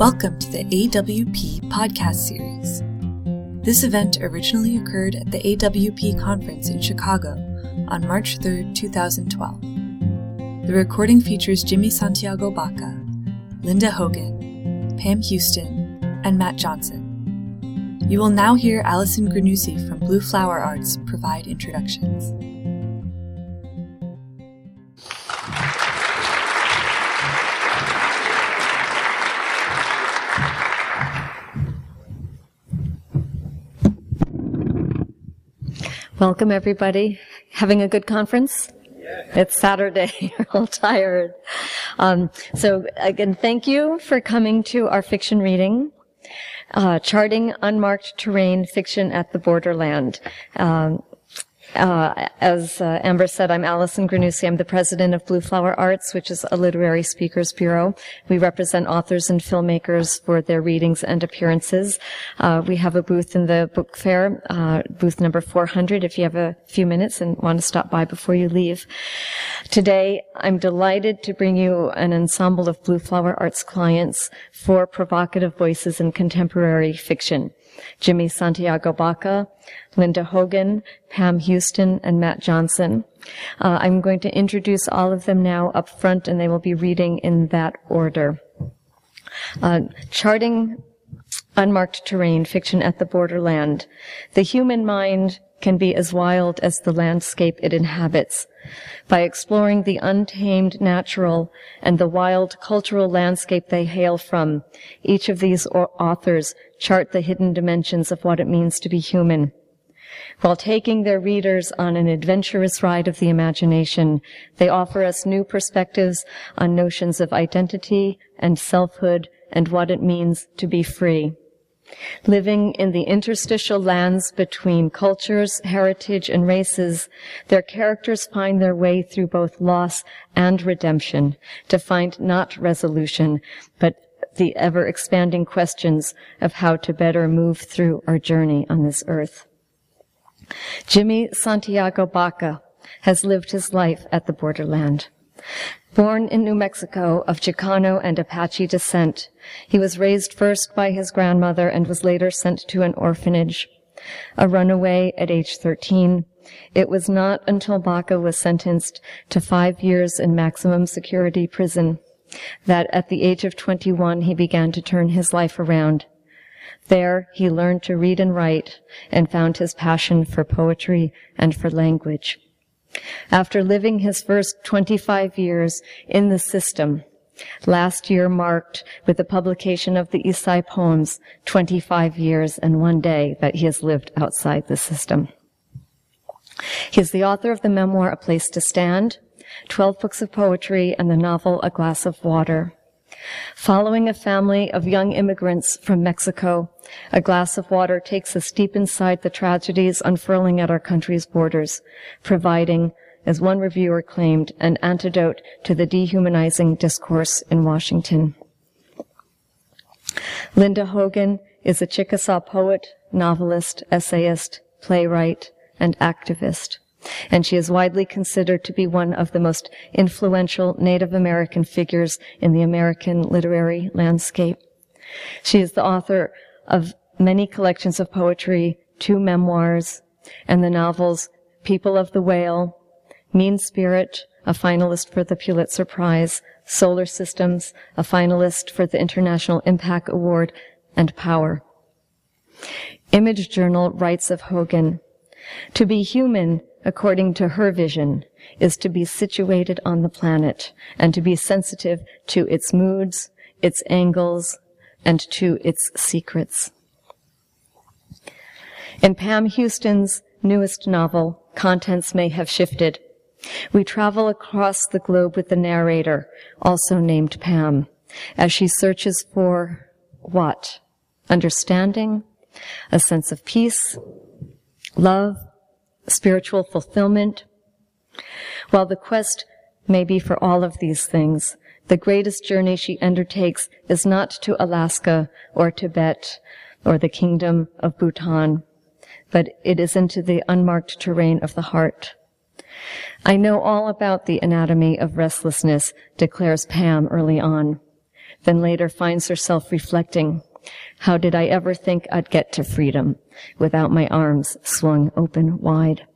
Welcome to the AWP podcast series. This event originally occurred at the AWP conference in Chicago on March 3, 2012. The recording features Jimmy Santiago Baca, Linda Hogan, Pam Houston, and Mat Johnson. You will now hear Alison Granucci from Blue Flower Arts provide introductions. Welcome, everybody. Having a good conference? It's Saturday. You're all tired. Um, so again, thank you for coming to our fiction reading. Uh, charting unmarked terrain fiction at the borderland. Um, uh, as uh, Amber said, I'm Alison Granucci. I'm the president of Blue Flower Arts, which is a literary speakers bureau. We represent authors and filmmakers for their readings and appearances. Uh, we have a booth in the book fair, uh, booth number 400, if you have a few minutes and want to stop by before you leave. Today, I'm delighted to bring you an ensemble of Blue Flower Arts clients for provocative voices in contemporary fiction. Jimmy Santiago Baca, Linda Hogan, Pam Houston, and Mat Johnson. Uh, I'm going to introduce all of them now up front, and they will be reading in that order. Uh, charting unmarked terrain, fiction at the borderland. The human mind can be as wild as the landscape it inhabits. By exploring the untamed natural and the wild cultural landscape they hail from, each of these authors chart the hidden dimensions of what it means to be human. While taking their readers on an adventurous ride of the imagination, they offer us new perspectives on notions of identity and selfhood and what it means to be free. Living in the interstitial lands between cultures, heritage, and races, their characters find their way through both loss and redemption to find not resolution, but the ever expanding questions of how to better move through our journey on this earth. Jimmy Santiago Baca has lived his life at the borderland. Born in New Mexico of Chicano and Apache descent, he was raised first by his grandmother and was later sent to an orphanage. A runaway at age 13, it was not until Baca was sentenced to five years in maximum security prison that at the age of 21 he began to turn his life around. There he learned to read and write and found his passion for poetry and for language. After living his first 25 years in the system, last year marked with the publication of the Isai poems 25 years and one day that he has lived outside the system. He is the author of the memoir A Place to Stand, 12 books of poetry, and the novel A Glass of Water. Following a family of young immigrants from Mexico, A Glass of Water takes us deep inside the tragedies unfurling at our country's borders, providing, as one reviewer claimed, an antidote to the dehumanizing discourse in Washington. Linda Hogan is a Chickasaw poet, novelist, essayist, playwright, and activist and she is widely considered to be one of the most influential Native American figures in the American literary landscape. She is the author of many collections of poetry, two memoirs, and the novels People of the Whale, Mean Spirit, a finalist for the Pulitzer Prize, Solar Systems, a finalist for the International IMPAC Award, and Power. Image Journal writes of Hogan, to be human according to her vision, is to be situated on the planet and to be sensitive to its moods, its angles, and to its secrets. In Pam Houston's newest novel, Contents May Have Shifted, we travel across the globe with the narrator, also named Pam, as she searches for what? Understanding, a sense of peace, love, spiritual fulfillment. While the quest may be for all of these things, the greatest journey she undertakes is not to Alaska or Tibet or the kingdom of Bhutan, but it is into the unmarked terrain of the heart. I know all about the anatomy of restlessness, declares Pam early on. then later finds herself reflecting, how did I ever think I'd get to freedom without my arms swung open wide?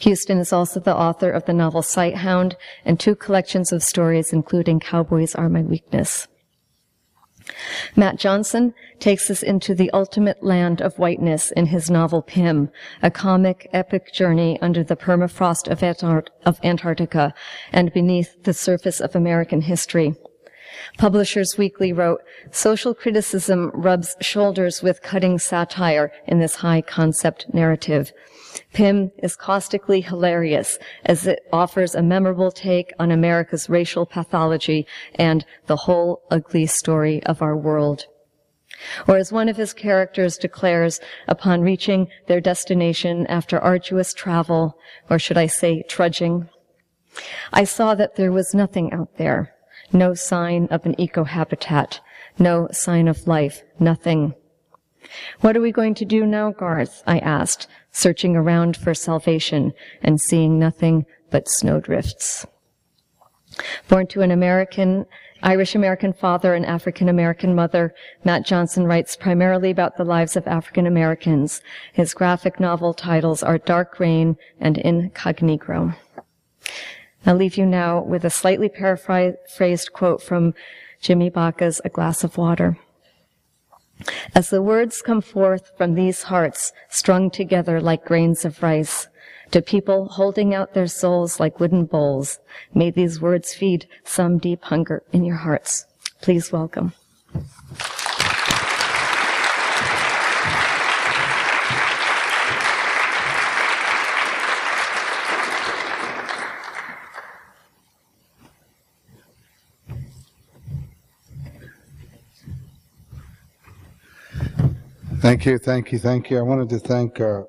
Houston is also the author of the novel Sighthound and two collections of stories, including Cowboys Are My Weakness. Mat Johnson takes us into the ultimate land of whiteness in his novel Pym, a comic epic journey under the permafrost of, Antart- of Antarctica and beneath the surface of American history. Publishers Weekly wrote, social criticism rubs shoulders with cutting satire in this high concept narrative. Pym is caustically hilarious as it offers a memorable take on America's racial pathology and the whole ugly story of our world. Or as one of his characters declares upon reaching their destination after arduous travel, or should I say trudging, I saw that there was nothing out there, no sign of an eco-habitat, no sign of life, nothing. What are we going to do now, Garth? I asked, searching around for salvation and seeing nothing but snowdrifts. Born to an American, Irish American father and African American mother, Mat Johnson writes primarily about the lives of African Americans. His graphic novel titles are Dark Rain and Incognegro. I'll leave you now with a slightly paraphrased quote from Jimmy Baca's A Glass of Water. As the words come forth from these hearts, strung together like grains of rice, to people holding out their souls like wooden bowls, may these words feed some deep hunger in your hearts. Please welcome. Thank you, thank you, thank you. I wanted to thank uh,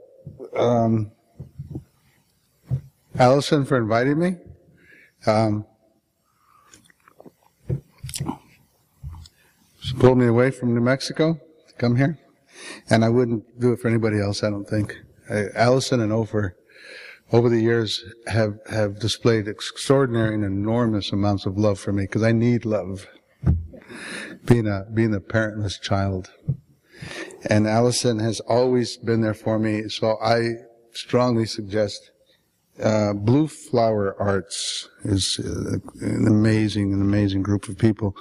um, Alison for inviting me. Um, she pulled me away from New Mexico to come here, and I wouldn't do it for anybody else. I don't think. Uh, Alison and Ofer, over the years, have have displayed extraordinary and enormous amounts of love for me because I need love. Being a being a parentless child. And Alison has always been there for me, so I strongly suggest uh, Blue Flower Arts is uh, an amazing, an amazing group of people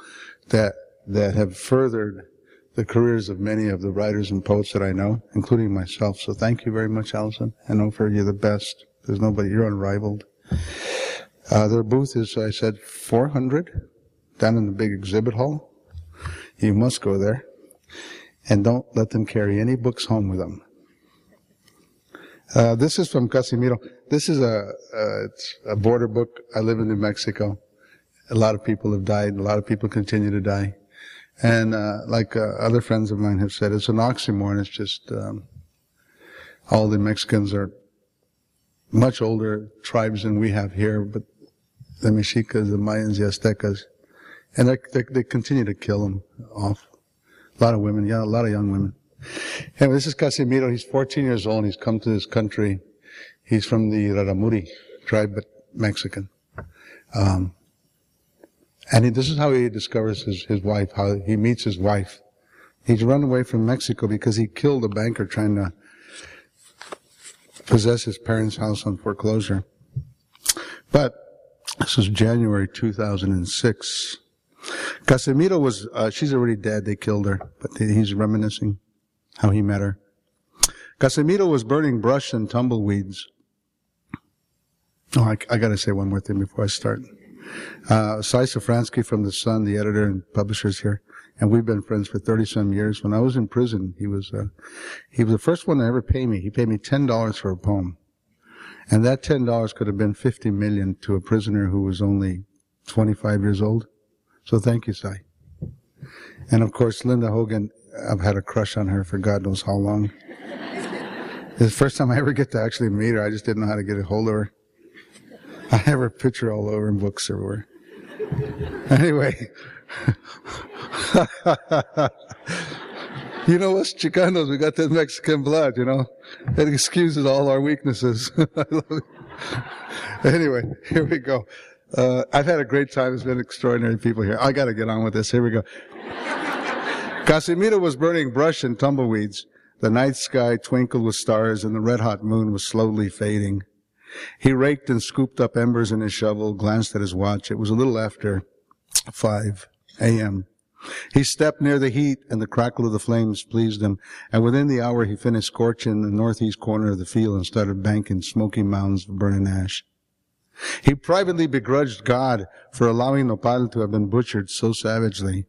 that that have furthered the careers of many of the writers and poets that I know, including myself. So thank you very much, Alison. I know for you're the best. There's nobody. You're unrivaled. Uh, their booth is, I said, 400 down in the big exhibit hall. You must go there and don't let them carry any books home with them. Uh, this is from Casimiro. This is a, it's a border book. I live in New Mexico. A lot of people have died. A lot of people continue to die. And uh, like uh, other friends of mine have said, it's an oxymoron. It's just um, all the Mexicans are much older tribes than we have here, but the Mexicas, the Mayans, the Aztecas, and they, they, they continue to kill them off. A lot of women, yeah, a lot of young women. And this is Casimiro. He's 14 years old. He's come to this country. He's from the Raramuri tribe, but Mexican. Um, and he, this is how he discovers his, his wife, how he meets his wife. He's run away from Mexico because he killed a banker trying to possess his parents' house on foreclosure. But this was January 2006. Casimiro was, uh, she's already dead. They killed her, but he's reminiscing how he met her. Casimiro was burning brush and tumbleweeds. Oh, I, I gotta say one more thing before I start. Uh, Sy Safransky from The Sun, the editor and publishers here, and we've been friends for 30 some years. When I was in prison, he was, uh, he was the first one to ever pay me. He paid me $10 for a poem. And that $10 could have been 50 million to a prisoner who was only 25 years old. So thank you, Sy. And of course, Linda Hogan, I've had a crush on her for God knows how long. it's the first time I ever get to actually meet her. I just didn't know how to get a hold of her. I have her picture all over in books everywhere. Anyway. you know us Chicanos, we got that Mexican blood, you know. It excuses all our weaknesses. anyway, here we go. Uh, I've had a great time. It's been extraordinary people here. I got to get on with this. Here we go. Casimiro was burning brush and tumbleweeds. The night sky twinkled with stars and the red hot moon was slowly fading. He raked and scooped up embers in his shovel, glanced at his watch. It was a little after 5 a.m. He stepped near the heat and the crackle of the flames pleased him, and within the hour he finished scorching the northeast corner of the field and started banking smoky mounds of burning ash. He privately begrudged God for allowing Nopal to have been butchered so savagely.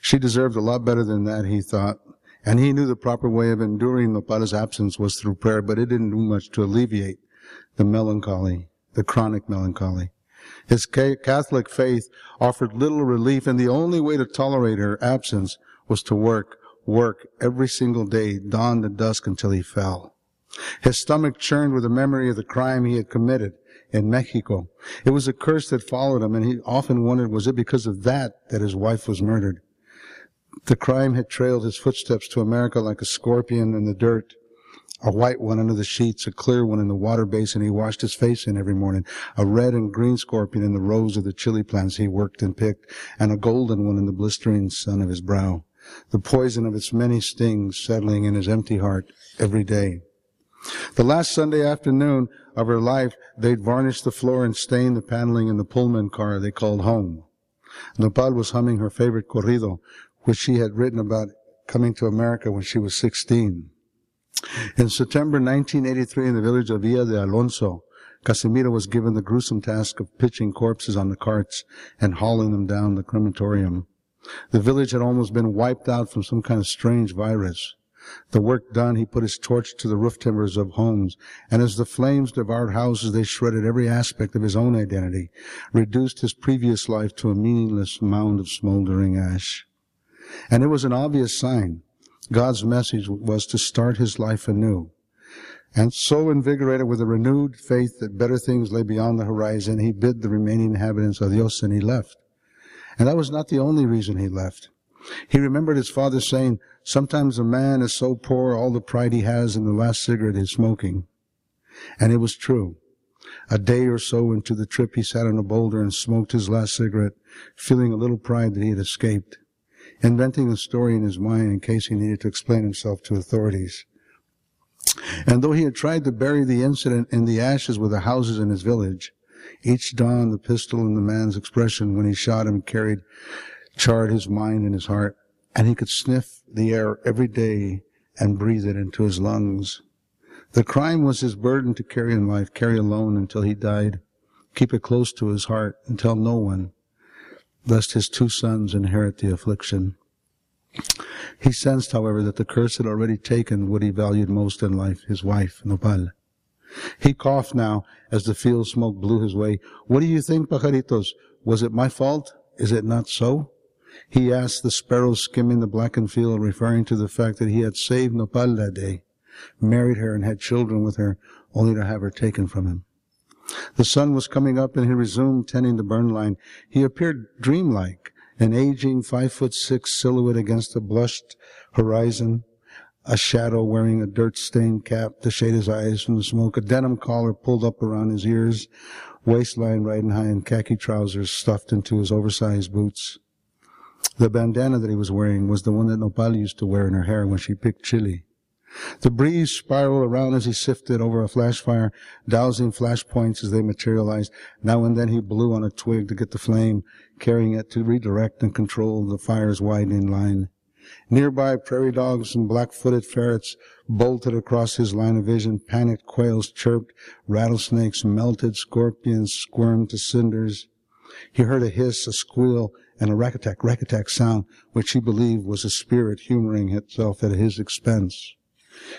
She deserved a lot better than that, he thought. And he knew the proper way of enduring Nopal's absence was through prayer, but it didn't do much to alleviate the melancholy, the chronic melancholy. His Catholic faith offered little relief, and the only way to tolerate her absence was to work, work every single day, dawn to dusk until he fell. His stomach churned with the memory of the crime he had committed in Mexico. It was a curse that followed him, and he often wondered, was it because of that that his wife was murdered? The crime had trailed his footsteps to America like a scorpion in the dirt. A white one under the sheets, a clear one in the water basin he washed his face in every morning, a red and green scorpion in the rows of the chili plants he worked and picked, and a golden one in the blistering sun of his brow. The poison of its many stings settling in his empty heart every day. The last Sunday afternoon of her life, they'd varnished the floor and stained the paneling in the Pullman car they called home. Nopal was humming her favorite corrido, which she had written about coming to America when she was 16. In September 1983, in the village of Villa de Alonso, Casimiro was given the gruesome task of pitching corpses on the carts and hauling them down the crematorium. The village had almost been wiped out from some kind of strange virus. The work done, he put his torch to the roof timbers of homes, and as the flames devoured houses, they shredded every aspect of his own identity, reduced his previous life to a meaningless mound of smoldering ash. And it was an obvious sign. God's message was to start his life anew. And so invigorated with a renewed faith that better things lay beyond the horizon, he bid the remaining inhabitants adios and he left. And that was not the only reason he left. He remembered his father saying, sometimes a man is so poor all the pride he has in the last cigarette he's smoking. And it was true. A day or so into the trip, he sat on a boulder and smoked his last cigarette, feeling a little pride that he had escaped inventing a story in his mind in case he needed to explain himself to authorities. And though he had tried to bury the incident in the ashes with the houses in his village, each dawn the pistol in the man's expression when he shot him carried, charred his mind and his heart, and he could sniff the air every day and breathe it into his lungs. The crime was his burden to carry in life, carry alone until he died, keep it close to his heart and tell no one, lest his two sons inherit the affliction. He sensed, however, that the curse had already taken what he valued most in life, his wife, Nopal. He coughed now as the field smoke blew his way. What do you think, Pajaritos? Was it my fault? Is it not so? He asked the sparrows skimming the blackened field, referring to the fact that he had saved Nopal that day, married her, and had children with her, only to have her taken from him. The sun was coming up and he resumed tending the burn line. He appeared dreamlike, an aging five foot six silhouette against the blushed horizon, a shadow wearing a dirt stained cap to shade his eyes from the smoke, a denim collar pulled up around his ears, waistline riding high and khaki trousers stuffed into his oversized boots. The bandana that he was wearing was the one that Nopal used to wear in her hair when she picked chili. The breeze spiraled around as he sifted over a flash fire, dousing flash points as they materialized. Now and then he blew on a twig to get the flame, carrying it to redirect and control the fire's widening line. Nearby, prairie dogs and black-footed ferrets bolted across his line of vision. Panicked quails chirped. Rattlesnakes melted. Scorpions squirmed to cinders. He heard a hiss, a squeal, and a rack-a-tack, rack-a-tack sound, which he believed was a spirit humoring itself at his expense.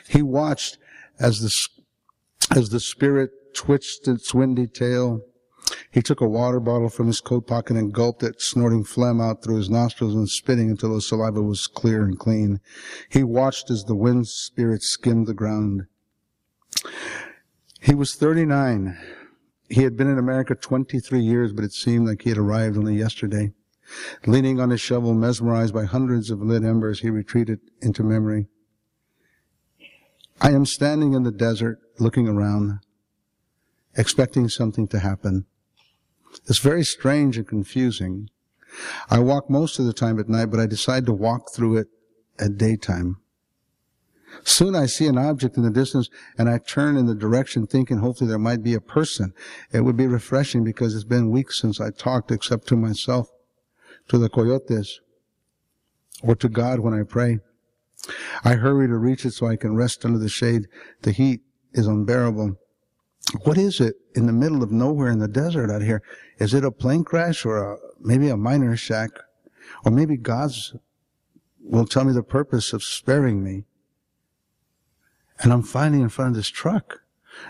He watched as the, as the spirit twitched its windy tail. He took a water bottle from his coat pocket and gulped it, snorting phlegm out through his nostrils and spitting until his saliva was clear and clean. He watched as the wind spirit skimmed the ground. He was 39. He had been in America 23 years, but it seemed like he had arrived only yesterday. Leaning on his shovel, mesmerized by hundreds of lit embers, he retreated into memory. I am standing in the desert looking around, expecting something to happen. It's very strange and confusing. I walk most of the time at night, but I decide to walk through it at daytime. Soon I see an object in the distance and I turn in the direction thinking hopefully there might be a person. It would be refreshing because it's been weeks since I talked except to myself, to the coyotes, or to God when I pray. I hurry to reach it so I can rest under the shade. The heat is unbearable. What is it in the middle of nowhere in the desert out here? Is it a plane crash or a, maybe a miner's shack? Or maybe God's will tell me the purpose of sparing me. And I'm finally in front of this truck.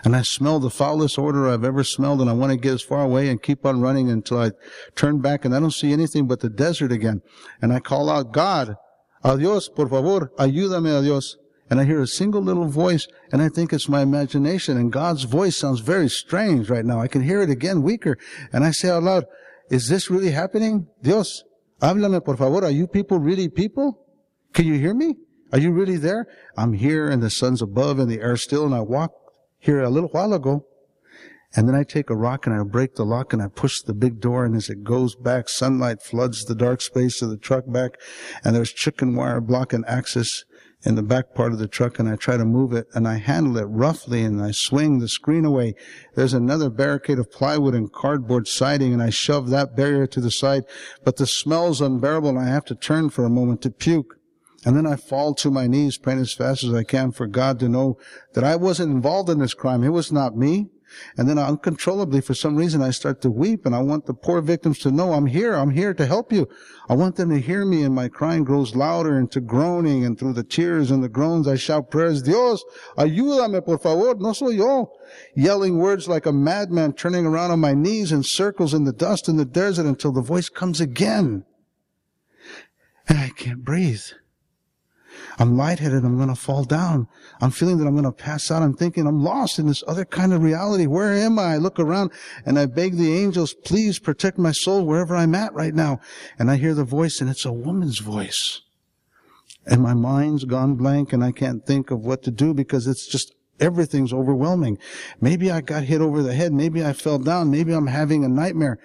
And I smell the foulest odor I've ever smelled and I want to get as far away and keep on running until I turn back and I don't see anything but the desert again. And I call out, God, adios, por favor, ayúdame, adios. And I hear a single little voice and I think it's my imagination and God's voice sounds very strange right now. I can hear it again weaker. And I say out loud, is this really happening? Dios, háblame, por favor. Are you people really people? Can you hear me? Are you really there? I'm here and the sun's above and the air still and I walk here a little while ago. And then I take a rock and I break the lock and I push the big door and as it goes back, sunlight floods the dark space of the truck back and there's chicken wire blocking access in the back part of the truck and I try to move it and I handle it roughly and I swing the screen away. There's another barricade of plywood and cardboard siding and I shove that barrier to the side, but the smell's unbearable and I have to turn for a moment to puke. And then I fall to my knees, praying as fast as I can for God to know that I wasn't involved in this crime. It was not me. And then uncontrollably, for some reason, I start to weep and I want the poor victims to know I'm here. I'm here to help you. I want them to hear me and my crying grows louder into groaning and through the tears and the groans, I shout prayers. Dios, ayúdame, por favor. No soy yo. Yelling words like a madman, turning around on my knees in circles in the dust in the desert until the voice comes again. And I can't breathe. I'm lightheaded. I'm going to fall down. I'm feeling that I'm going to pass out. I'm thinking I'm lost in this other kind of reality. Where am I? I look around and I beg the angels, please protect my soul wherever I'm at right now. And I hear the voice and it's a woman's voice. And my mind's gone blank and I can't think of what to do because it's just everything's overwhelming. Maybe I got hit over the head. Maybe I fell down. Maybe I'm having a nightmare.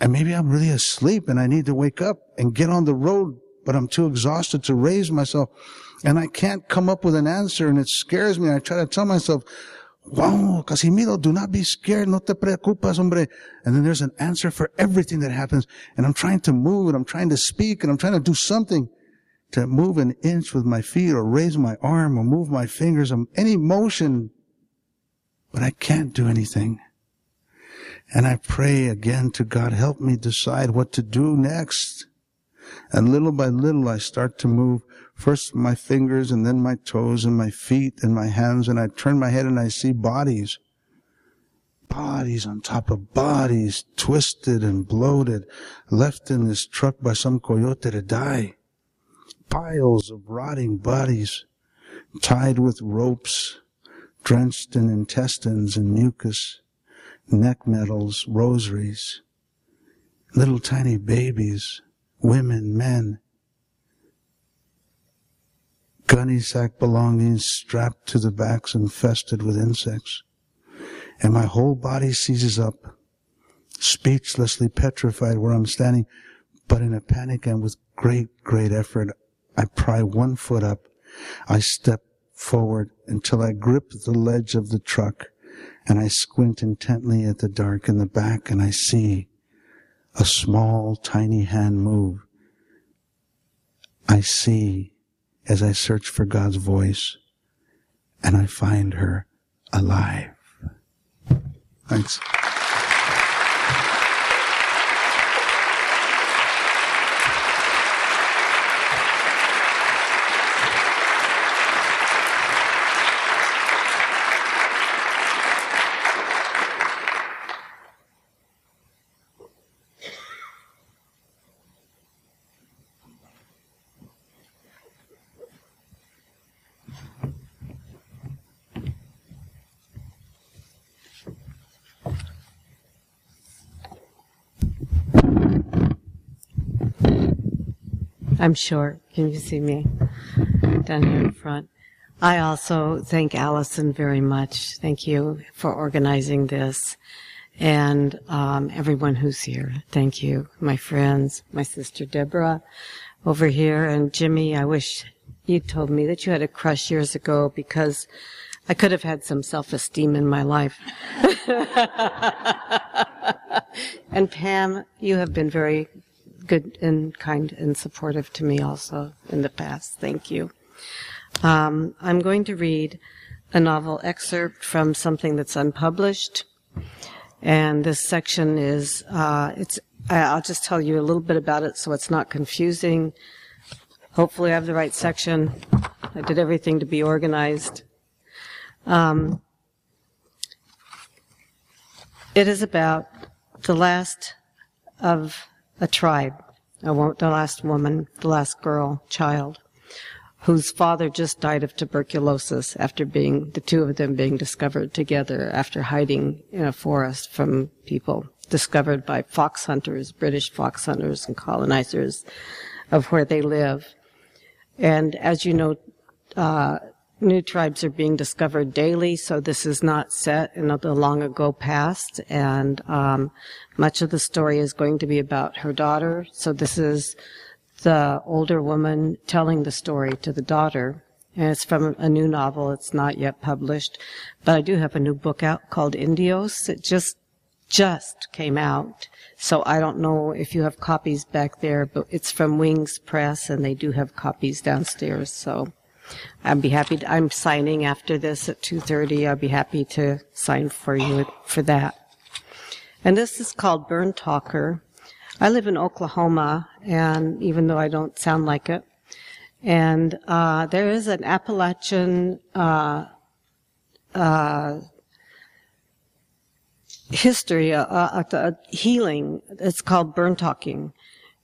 And maybe I'm really asleep and I need to wake up and get on the road but I'm too exhausted to raise myself. And I can't come up with an answer and it scares me. I try to tell myself, wow, Casimiro, do not be scared. No te preocupas, hombre. And then there's an answer for everything that happens. And I'm trying to move and I'm trying to speak and I'm trying to do something to move an inch with my feet or raise my arm or move my fingers or any motion. But I can't do anything. And I pray again to God, help me decide what to do next. And little by little, I start to move first my fingers and then my toes and my feet and my hands. And I turn my head and I see bodies. Bodies on top of bodies, twisted and bloated, left in this truck by some coyote to die. Piles of rotting bodies, tied with ropes, drenched in intestines and mucus, neck medals, rosaries, little tiny babies, women, men, gunny sack belongings strapped to the backs infested with insects. And my whole body seizes up, speechlessly petrified where I'm standing, but in a panic and with great, great effort, I pry one foot up. I step forward until I grip the ledge of the truck and I squint intently at the dark in the back and I see a small, tiny hand move. I see as I search for God's voice and I find her alive. Thanks. I'm short. Can you see me down here in front? I also thank Alison very much. Thank you for organizing this and um, everyone who's here. Thank you, my friends, my sister Deborah over here, and Jimmy. I wish you told me that you had a crush years ago because I could have had some self-esteem in my life. and Pam, you have been very good and kind and supportive to me also in the past. Thank you. Um, I'm going to read a novel excerpt from something that's unpublished. And this section is, uh, it's, I'll just tell you a little bit about it so it's not confusing. Hopefully I have the right section. I did everything to be organized. Um, it is about the last of a tribe. Won't, the last woman, the last girl, child, whose father just died of tuberculosis after being, the two of them being discovered together after hiding in a forest from people, discovered by fox hunters, British fox hunters and colonizers of where they live. And as you know, uh, new tribes are being discovered daily, so this is not set in the long ago past. And um, much of the story is going to be about her daughter. So this is the older woman telling the story to the daughter. And it's from a new novel. It's not yet published, but I do have a new book out called Indios. It just just came out. So I don't know if you have copies back there, but it's from Wings Press and they do have copies downstairs. So I'd be happy. To, I'm signing after this at 2:30. I'll be happy to sign for you for that. And this is called Burn Talker. I live in Oklahoma, and even though I don't sound like it, and uh, there is an Appalachian uh, uh, history, a, a, a healing. It's called burn talking.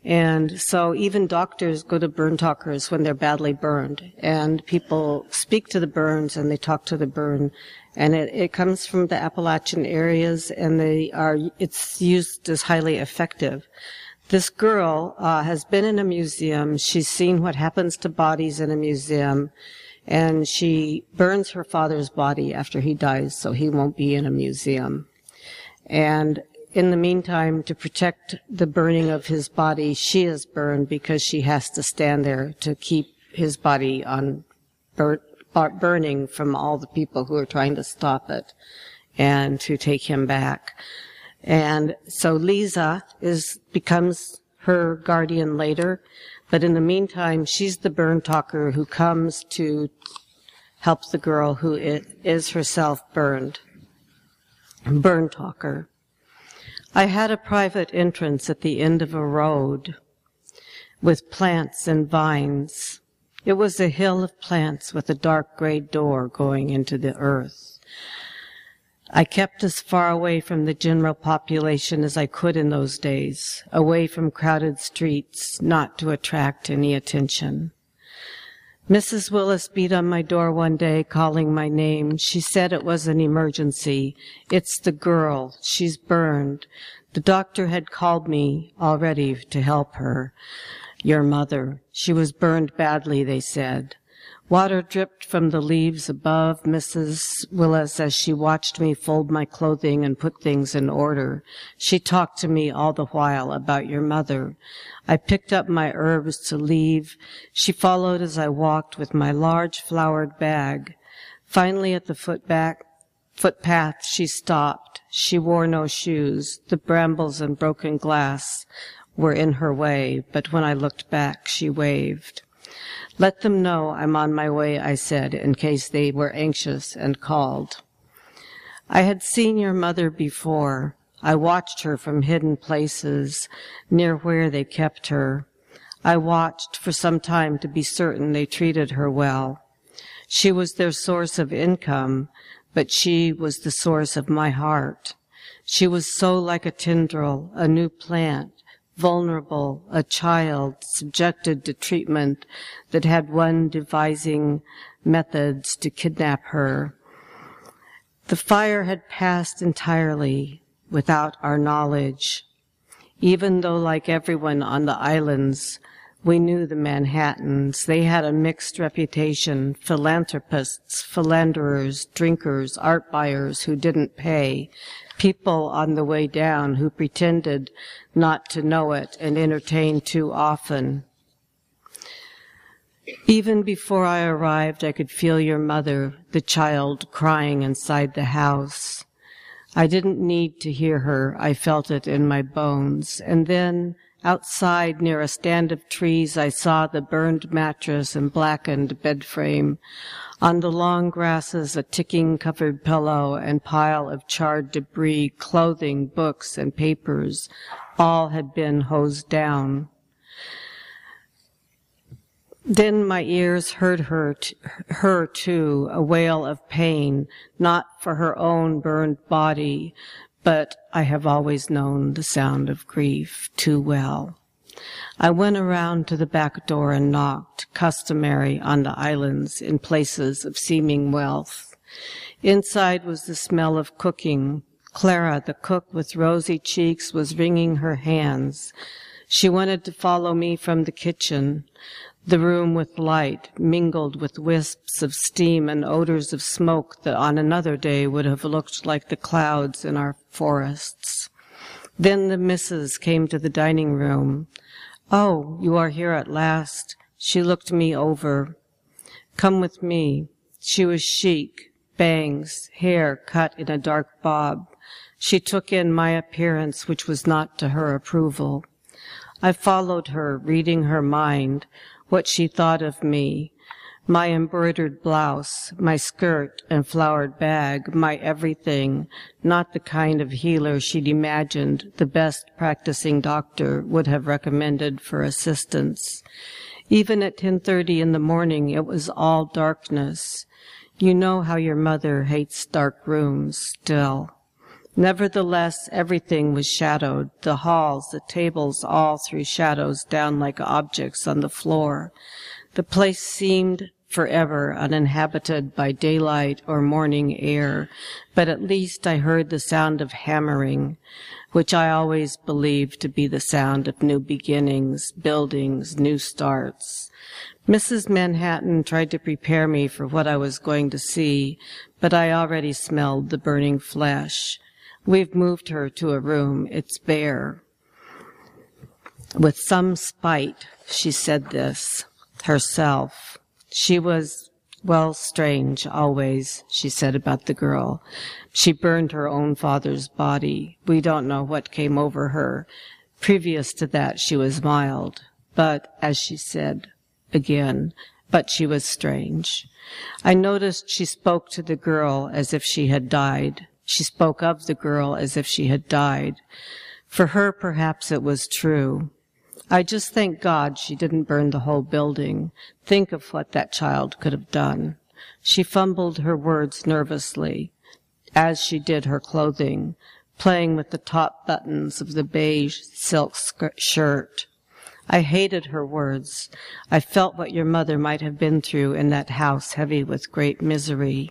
And so even doctors go to burn talkers when they're badly burned and people speak to the burns and they talk to the burn and it, it comes from the Appalachian areas and they are, it's used as highly effective. This girl uh, has been in a museum. She's seen what happens to bodies in a museum and she burns her father's body after he dies so he won't be in a museum. And in the meantime, to protect the burning of his body, she is burned because she has to stand there to keep his body on bur- burning from all the people who are trying to stop it and to take him back. And so Lisa is, becomes her guardian later, but in the meantime, she's the burn talker who comes to help the girl who is herself burned. Burn talker. I had a private entrance at the end of a road with plants and vines. It was a hill of plants with a dark gray door going into the earth. I kept as far away from the general population as I could in those days, away from crowded streets, not to attract any attention. Mrs. Willis beat on my door one day, calling my name. She said it was an emergency. It's the girl. She's burned. The doctor had called me already to help her. Your mother. She was burned badly, they said. Water dripped from the leaves above Mrs. Willis as she watched me fold my clothing and put things in order. She talked to me all the while about your mother. I picked up my herbs to leave. She followed as I walked with my large flowered bag. Finally, at the footpath, she stopped. She wore no shoes. The brambles and broken glass were in her way, but when I looked back, she waved. Let them know I'm on my way, I said, in case they were anxious and called. I had seen your mother before. I watched her from hidden places near where they kept her. I watched for some time to be certain they treated her well. She was their source of income, but she was the source of my heart. She was so like a tendril, a new plant, vulnerable, a child subjected to treatment that had one devising methods to kidnap her. The fire had passed entirely without our knowledge, even though like everyone on the islands, we knew the Manhattans. They had a mixed reputation, philanthropists, philanderers, drinkers, art buyers who didn't pay, people on the way down who pretended not to know it and entertained too often. Even before I arrived, I could feel your mother, the child, crying inside the house. I didn't need to hear her. I felt it in my bones. And then outside near a stand of trees, I saw the burned mattress and blackened bed frame. On the long grasses, a ticking covered pillow and pile of charred debris, clothing, books, and papers, all had been hosed down. Then my ears heard her, t- her too, a wail of pain, not for her own burned body, but I have always known the sound of grief too well. I went around to the back door and knocked, customary on the islands in places of seeming wealth. Inside was the smell of cooking. Clara, the cook with rosy cheeks, was wringing her hands. She wanted to follow me from the kitchen the room with light, mingled with wisps of steam and odors of smoke that on another day would have looked like the clouds in our forests. Then the missus came to the dining room. Oh, you are here at last. She looked me over. Come with me. She was chic, bangs, hair cut in a dark bob. She took in my appearance, which was not to her approval. I followed her, reading her mind, what she thought of me, my embroidered blouse, my skirt and flowered bag, my everything, not the kind of healer she'd imagined the best practicing doctor would have recommended for assistance. Even at 10.30 in the morning, it was all darkness. You know how your mother hates dark rooms still. Nevertheless, everything was shadowed, the halls, the tables, all threw shadows down like objects on the floor. The place seemed forever uninhabited by daylight or morning air, but at least I heard the sound of hammering, which I always believed to be the sound of new beginnings, buildings, new starts. Mrs. Manhattan tried to prepare me for what I was going to see, but I already smelled the burning flesh. We've moved her to a room. It's bare. With some spite, she said this herself. She was, well, strange always, she said about the girl. She burned her own father's body. We don't know what came over her. Previous to that, she was mild. But, as she said, again, but she was strange. I noticed she spoke to the girl as if she had died. She spoke of the girl as if she had died. For her, perhaps it was true. I just thank God she didn't burn the whole building. Think of what that child could have done. She fumbled her words nervously, as she did her clothing, playing with the top buttons of the beige silk shirt. I hated her words. I felt what your mother might have been through in that house heavy with great misery.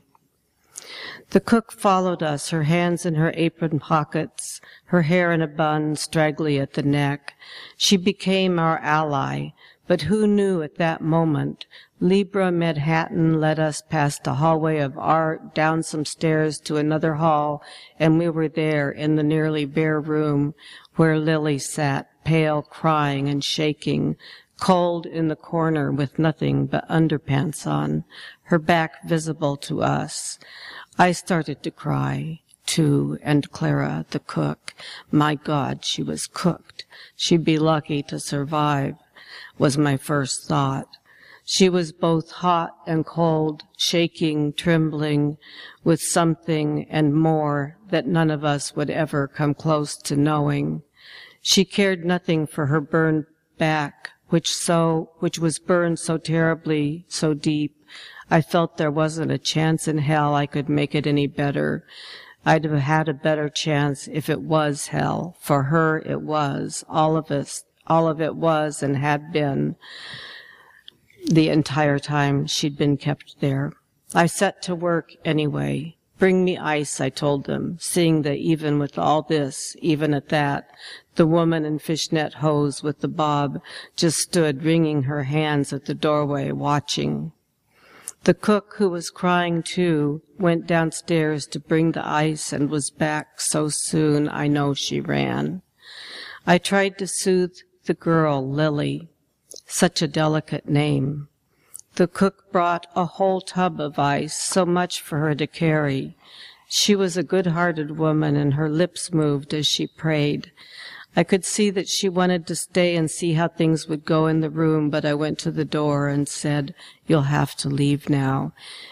The cook followed us, her hands in her apron pockets, her hair in a bun, straggly at the neck. She became our ally, but who knew at that moment? Libra Manhattan led us past a hallway of art, down some stairs to another hall, and we were there in the nearly bare room where Lily sat, pale, crying and shaking, cold in the corner with nothing but underpants on, her back visible to us. I started to cry, too, and Clara, the cook, my God, she was cooked. She'd be lucky to survive, was my first thought. She was both hot and cold, shaking, trembling, with something and more that none of us would ever come close to knowing. She cared nothing for her burned back, which so, which was burned so terribly, so deep, I felt there wasn't a chance in hell I could make it any better. I'd have had a better chance if it was hell. For her, it was. All of us, all of it was and had been the entire time she'd been kept there. I set to work anyway. Bring me ice, I told them, seeing that even with all this, even at that, the woman in fishnet hose with the bob just stood wringing her hands at the doorway, watching. The cook, who was crying too, went downstairs to bring the ice and was back so soon I know she ran. I tried to soothe the girl, Lily. Such a delicate name. The cook brought a whole tub of ice, so much for her to carry. She was a good-hearted woman and her lips moved as she prayed. I could see that she wanted to stay and see how things would go in the room, but I went to the door and said, You'll have to leave now.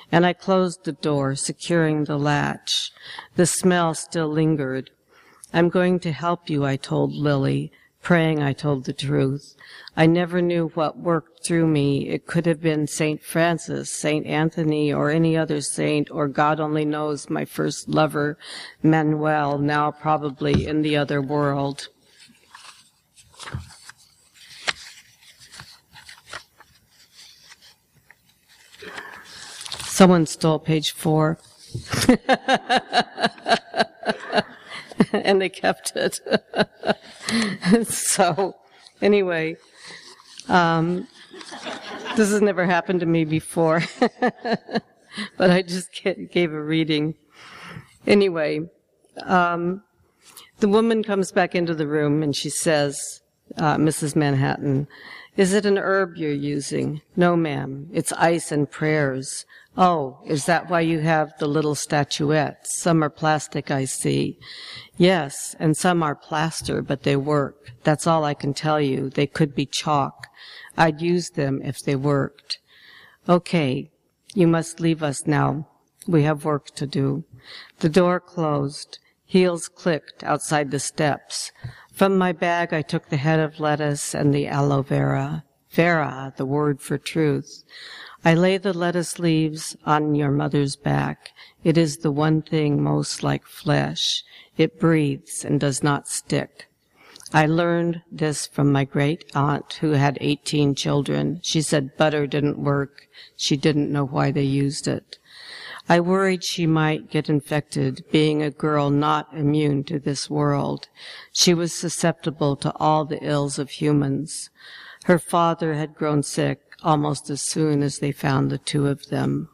And I closed the door, securing the latch. The smell still lingered. I'm going to help you, I told Lily, praying I told the truth. I never knew what worked through me. It could have been St. Francis, St. Anthony, or any other saint, or God only knows my first lover, Manuel, now probably in the other world. Someone stole page four. and they kept it. so, anyway, um, this has never happened to me before, but I just gave a reading. Anyway, um, the woman comes back into the room and she says, uh, Mrs. Manhattan, is it an herb you're using? No, ma'am. It's ice and prayers. Oh, is that why you have the little statuettes? Some are plastic, I see. Yes, and some are plaster, but they work. That's all I can tell you. They could be chalk. I'd use them if they worked. Okay, you must leave us now. We have work to do. The door closed. Heels clicked outside the steps. From my bag, I took the head of lettuce and the aloe vera. Vera, the word for truth. I lay the lettuce leaves on your mother's back. It is the one thing most like flesh. It breathes and does not stick. I learned this from my great aunt who had 18 children. She said butter didn't work. She didn't know why they used it. I worried she might get infected, being a girl not immune to this world. She was susceptible to all the ills of humans. Her father had grown sick almost as soon as they found the two of them.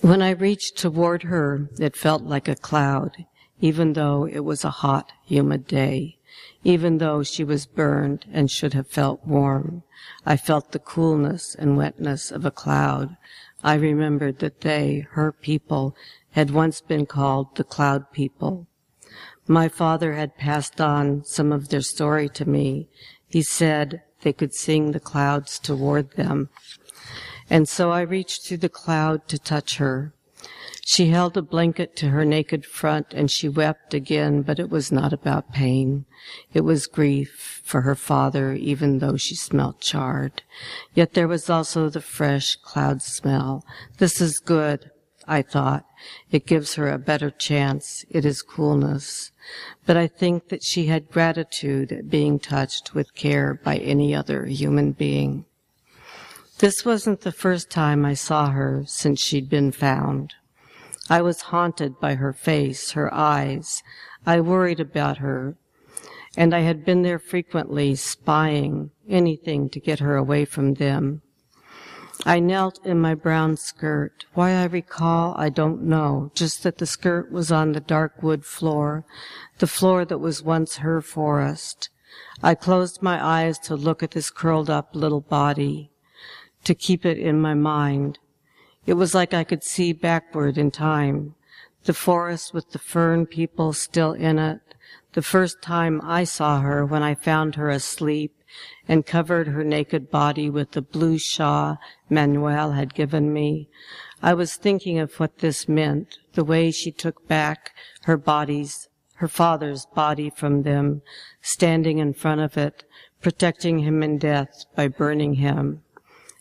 When I reached toward her, it felt like a cloud, even though it was a hot, humid day, even though she was burned and should have felt warm. I felt the coolness and wetness of a cloud. I remembered that they, her people, had once been called the cloud people. My father had passed on some of their story to me. He said they could sing the clouds toward them. And so I reached through the cloud to touch her. She held a blanket to her naked front and she wept again, but it was not about pain. It was grief for her father, even though she smelt charred. Yet there was also the fresh cloud smell. This is good, I thought. It gives her a better chance. It is coolness but I think that she had gratitude at being touched with care by any other human being. This wasn't the first time I saw her since she'd been found. I was haunted by her face, her eyes. I worried about her, and I had been there frequently, spying anything to get her away from them. I knelt in my brown skirt. Why I recall, I don't know, just that the skirt was on the dark wood floor, the floor that was once her forest. I closed my eyes to look at this curled up little body, to keep it in my mind. It was like I could see backward in time, the forest with the fern people still in it, the first time I saw her when I found her asleep and covered her naked body with the blue shawl Manuel had given me. I was thinking of what this meant, the way she took back her body's, her father's body from them, standing in front of it, protecting him in death by burning him.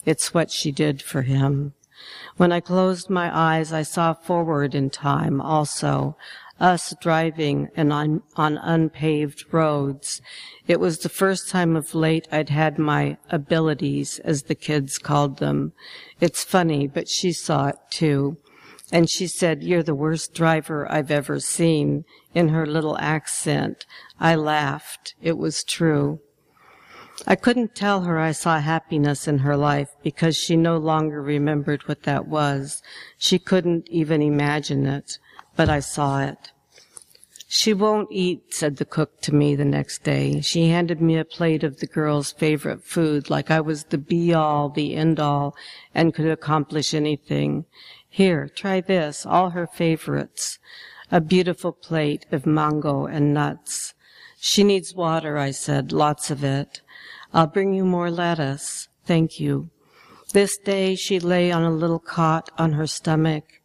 It's what she did for him. When I closed my eyes, I saw forward in time also, us driving and on, on unpaved roads. It was the first time of late I'd had my abilities, as the kids called them. It's funny, but she saw it too. And she said, you're the worst driver I've ever seen in her little accent. I laughed. It was true. I couldn't tell her I saw happiness in her life because she no longer remembered what that was. She couldn't even imagine it, but I saw it. She won't eat, said the cook to me the next day. She handed me a plate of the girl's favorite food like I was the be all, the end all, and could accomplish anything. Here, try this, all her favorites. A beautiful plate of mango and nuts. She needs water, I said, lots of it. I'll bring you more lettuce. Thank you. This day she lay on a little cot on her stomach.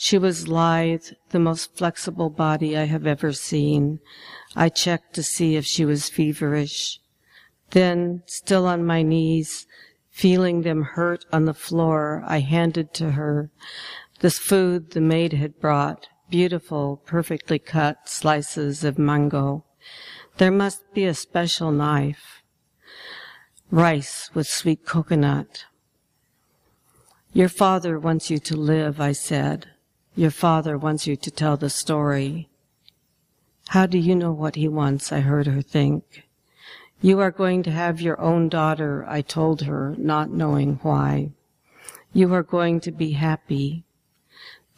She was lithe, the most flexible body I have ever seen. I checked to see if she was feverish. Then, still on my knees, feeling them hurt on the floor, I handed to her this food the maid had brought, beautiful, perfectly cut slices of mango. There must be a special knife rice with sweet coconut. Your father wants you to live, I said. Your father wants you to tell the story. How do you know what he wants? I heard her think. You are going to have your own daughter, I told her, not knowing why. You are going to be happy.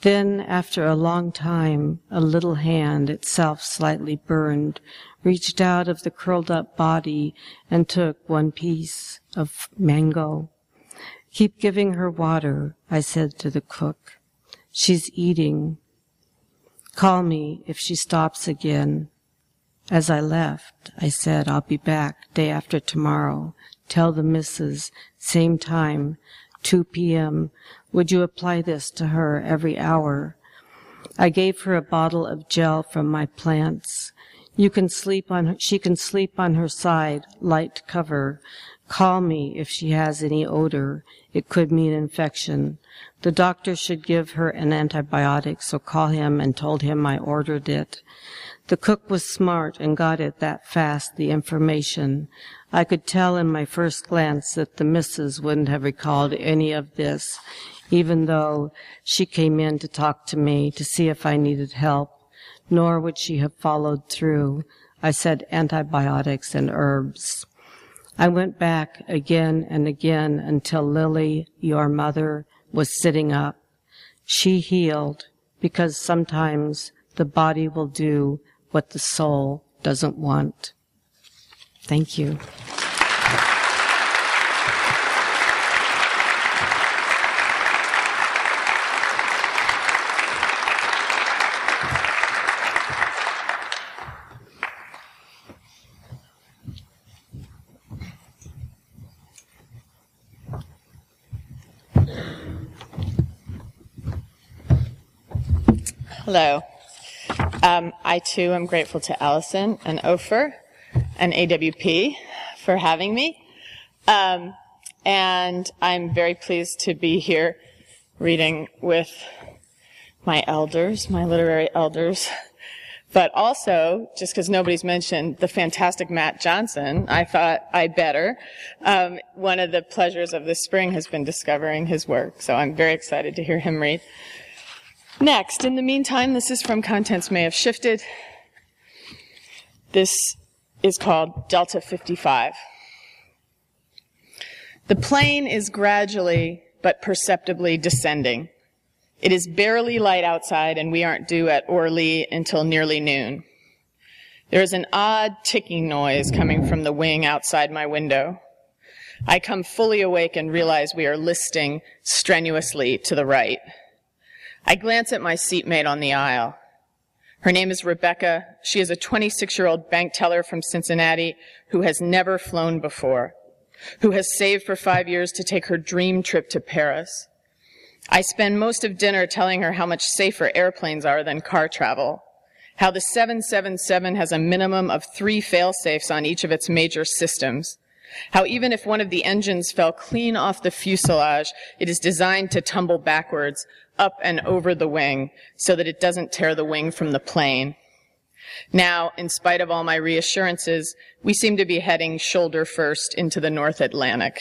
Then, after a long time, a little hand, itself slightly burned, reached out of the curled up body and took one piece of mango. Keep giving her water, I said to the cook. She's eating. Call me if she stops again. As I left, I said, I'll be back day after tomorrow. Tell the missus, same time, 2 p.m. Would you apply this to her every hour? I gave her a bottle of gel from my plants. You can sleep on her, she can sleep on her side, light cover. Call me if she has any odor. It could mean infection. The doctor should give her an antibiotic, so call him and told him I ordered it. The cook was smart and got it that fast, the information. I could tell in my first glance that the missus wouldn't have recalled any of this, even though she came in to talk to me to see if I needed help, nor would she have followed through. I said antibiotics and herbs. I went back again and again until Lily, your mother, was sitting up. She healed because sometimes the body will do what the soul doesn't want. Thank you. Hello. Um, I too am grateful to Alison and Ofer and AWP for having me. Um, and I'm very pleased to be here reading with my elders, my literary elders. But also, just because nobody's mentioned the fantastic Mat Johnson, I thought I better. Um, one of the pleasures of this spring has been discovering his work, so I'm very excited to hear him read. Next, in the meantime, this is from Contents May Have Shifted. This is called Delta 55. The plane is gradually but perceptibly descending. It is barely light outside and we aren't due at Orly until nearly noon. There is an odd ticking noise coming from the wing outside my window. I come fully awake and realize we are listing strenuously to the right. I glance at my seatmate on the aisle. Her name is Rebecca. She is a 26 year old bank teller from Cincinnati who has never flown before, who has saved for five years to take her dream trip to Paris. I spend most of dinner telling her how much safer airplanes are than car travel, how the 777 has a minimum of three fail-safes on each of its major systems, how even if one of the engines fell clean off the fuselage, it is designed to tumble backwards, up and over the wing so that it doesn't tear the wing from the plane. Now, in spite of all my reassurances, we seem to be heading shoulder first into the North Atlantic.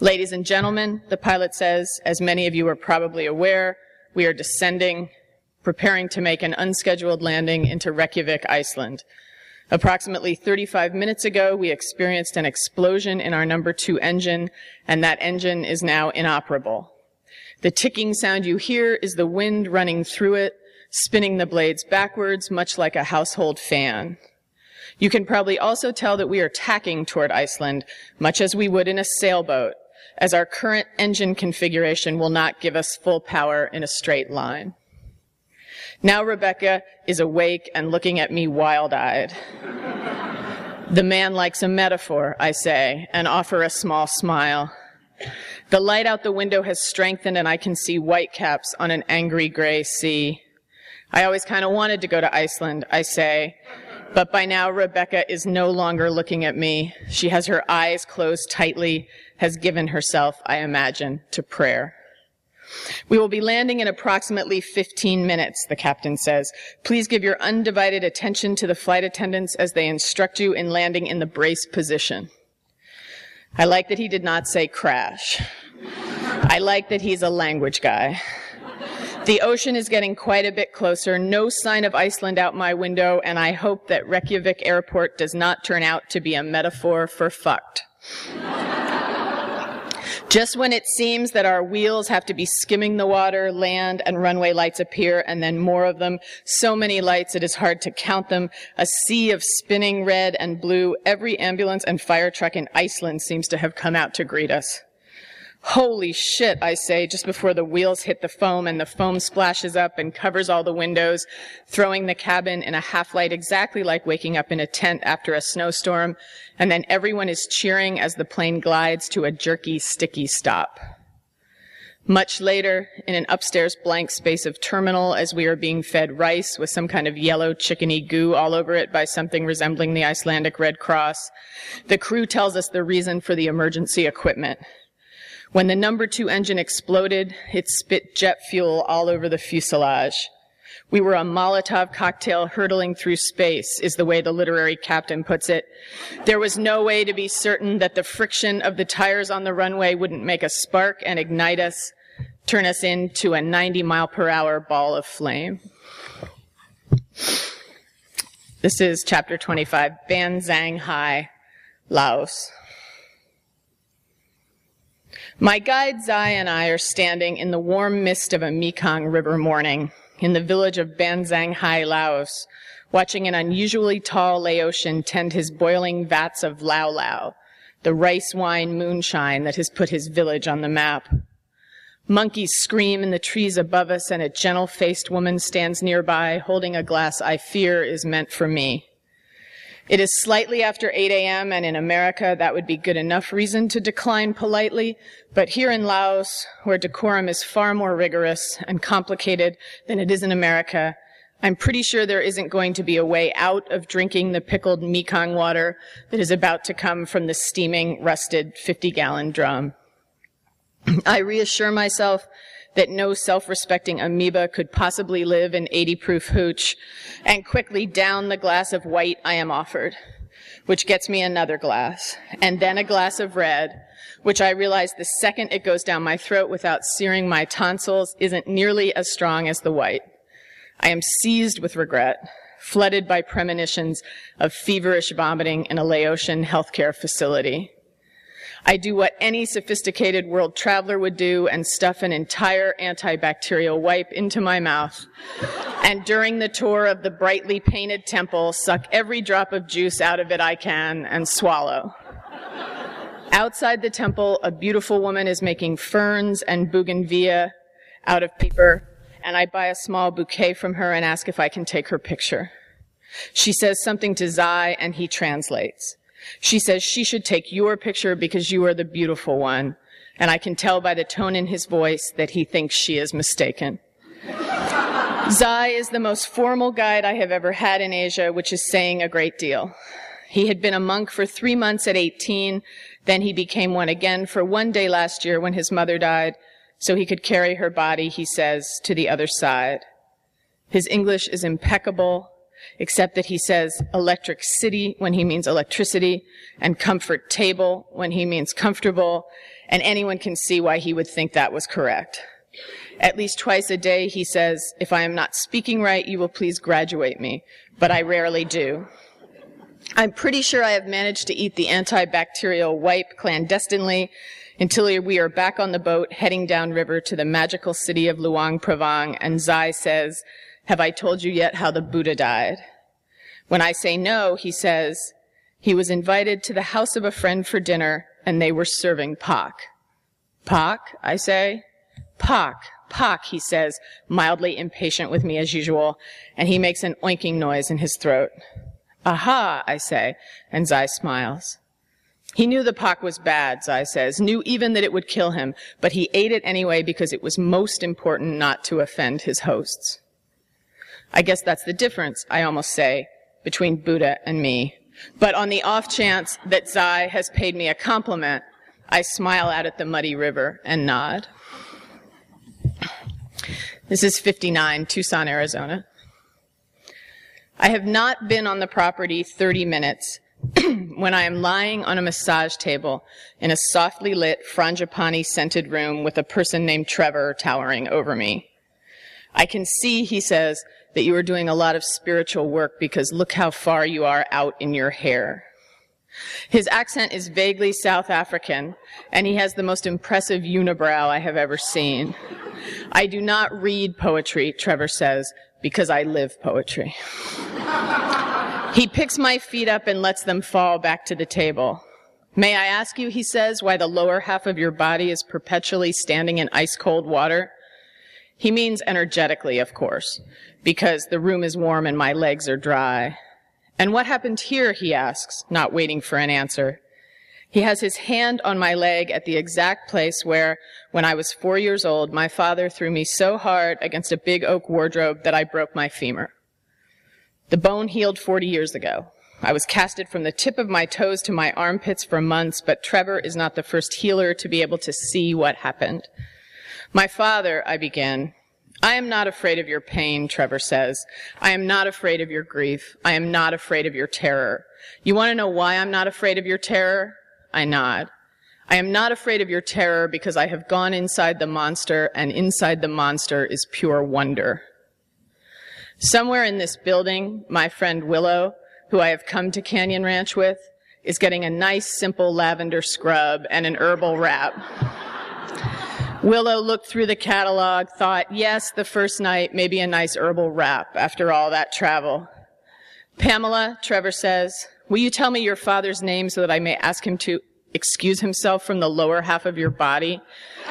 Ladies and gentlemen, the pilot says, as many of you are probably aware, we are descending, preparing to make an unscheduled landing into Reykjavik, Iceland. Approximately 35 minutes ago, we experienced an explosion in our number two engine, and that engine is now inoperable. The ticking sound you hear is the wind running through it, spinning the blades backwards, much like a household fan. You can probably also tell that we are tacking toward Iceland, much as we would in a sailboat, as our current engine configuration will not give us full power in a straight line. Now Rebecca is awake and looking at me wild-eyed. the man likes a metaphor, I say, and offer a small smile. The light out the window has strengthened and I can see whitecaps on an angry gray sea. I always kind of wanted to go to Iceland, I say, but by now Rebecca is no longer looking at me. She has her eyes closed tightly, has given herself, I imagine, to prayer. We will be landing in approximately 15 minutes, the captain says. Please give your undivided attention to the flight attendants as they instruct you in landing in the brace position. I like that he did not say crash. I like that he's a language guy. The ocean is getting quite a bit closer. No sign of Iceland out my window, and I hope that Reykjavik Airport does not turn out to be a metaphor for fucked. Just when it seems that our wheels have to be skimming the water, land and runway lights appear, and then more of them. So many lights, it is hard to count them. A sea of spinning red and blue. Every ambulance and fire truck in Iceland seems to have come out to greet us. Holy shit, I say, just before the wheels hit the foam and the foam splashes up and covers all the windows, throwing the cabin in a half light exactly like waking up in a tent after a snowstorm. And then everyone is cheering as the plane glides to a jerky, sticky stop. Much later, in an upstairs blank space of terminal, as we are being fed rice with some kind of yellow chickeny goo all over it by something resembling the Icelandic Red Cross, the crew tells us the reason for the emergency equipment. When the number two engine exploded, it spit jet fuel all over the fuselage. We were a Molotov cocktail hurtling through space, is the way the literary captain puts it. There was no way to be certain that the friction of the tires on the runway wouldn't make a spark and ignite us, turn us into a 90 mile per hour ball of flame. This is chapter 25, Ban Xang Hai, Laos. My guide Zai and I are standing in the warm mist of a Mekong River morning in the village of Ban Xang Hai, Laos, watching an unusually tall Laotian tend his boiling vats of Lao Lao, the rice wine moonshine that has put his village on the map. Monkeys scream in the trees above us and a gentle-faced woman stands nearby holding a glass I fear is meant for me. It is slightly after 8 a.m., and in America, that would be good enough reason to decline politely. But here in Laos, where decorum is far more rigorous and complicated than it is in America, I'm pretty sure there isn't going to be a way out of drinking the pickled Mekong water that is about to come from the steaming, rusted 50 gallon drum. I reassure myself that no self-respecting amoeba could possibly live in 80 proof hooch and quickly down the glass of white I am offered, which gets me another glass and then a glass of red, which I realize the second it goes down my throat without searing my tonsils isn't nearly as strong as the white. I am seized with regret, flooded by premonitions of feverish vomiting in a Laotian healthcare facility. I do what any sophisticated world traveler would do and stuff an entire antibacterial wipe into my mouth. And during the tour of the brightly painted temple, suck every drop of juice out of it I can and swallow. Outside the temple, a beautiful woman is making ferns and bougainvillea out of paper, and I buy a small bouquet from her and ask if I can take her picture. She says something to Zai, and he translates. She says she should take your picture because you are the beautiful one. And I can tell by the tone in his voice that he thinks she is mistaken. Zai is the most formal guide I have ever had in Asia, which is saying a great deal. He had been a monk for three months at 18, then he became one again for one day last year when his mother died, so he could carry her body, he says, to the other side. His English is impeccable, except that he says electric city when he means electricity and comfort table when he means comfortable, and anyone can see why he would think that was correct. At least twice a day he says, if I am not speaking right, you will please graduate me, but I rarely do. I'm pretty sure I have managed to eat the antibacterial wipe clandestinely until we are back on the boat heading downriver to the magical city of Luang Prabang and Zai says, have I told you yet how the Buddha died? When I say no, he says, he was invited to the house of a friend for dinner and they were serving pak. Pak, I say. Pak, pak, he says, mildly impatient with me as usual, and he makes an oinking noise in his throat. Aha, I say, and Zai smiles. He knew the pak was bad, Zai says, knew even that it would kill him, but he ate it anyway because it was most important not to offend his hosts. I guess that's the difference, I almost say, between Buddha and me. But on the off chance that Zai has paid me a compliment, I smile out at the muddy river and nod. This is 59, Tucson, Arizona. I have not been on the property 30 minutes when I am lying on a massage table in a softly lit frangipani scented room with a person named Trevor towering over me. I can see, he says, that you are doing a lot of spiritual work because look how far you are out in your hair. His accent is vaguely South African, and he has the most impressive unibrow I have ever seen. I do not read poetry, Trevor says, because I live poetry. he picks my feet up and lets them fall back to the table. May I ask you, he says, why the lower half of your body is perpetually standing in ice cold water? He means energetically, of course, because the room is warm and my legs are dry. And what happened here, he asks, not waiting for an answer. He has his hand on my leg at the exact place where, when I was four years old, my father threw me so hard against a big oak wardrobe that I broke my femur. The bone healed 40 years ago. I was casted from the tip of my toes to my armpits for months, but Trevor is not the first healer to be able to see what happened. My father, I begin. I am not afraid of your pain, Trevor says. I am not afraid of your grief. I am not afraid of your terror. You want to know why I'm not afraid of your terror? I nod. I am not afraid of your terror because I have gone inside the monster and inside the monster is pure wonder. Somewhere in this building, my friend Willow, who I have come to Canyon Ranch with, is getting a nice simple lavender scrub and an herbal wrap. Willow looked through the catalog, thought, yes, the first night, maybe a nice herbal wrap after all that travel. Pamela, Trevor says, will you tell me your father's name so that I may ask him to excuse himself from the lower half of your body?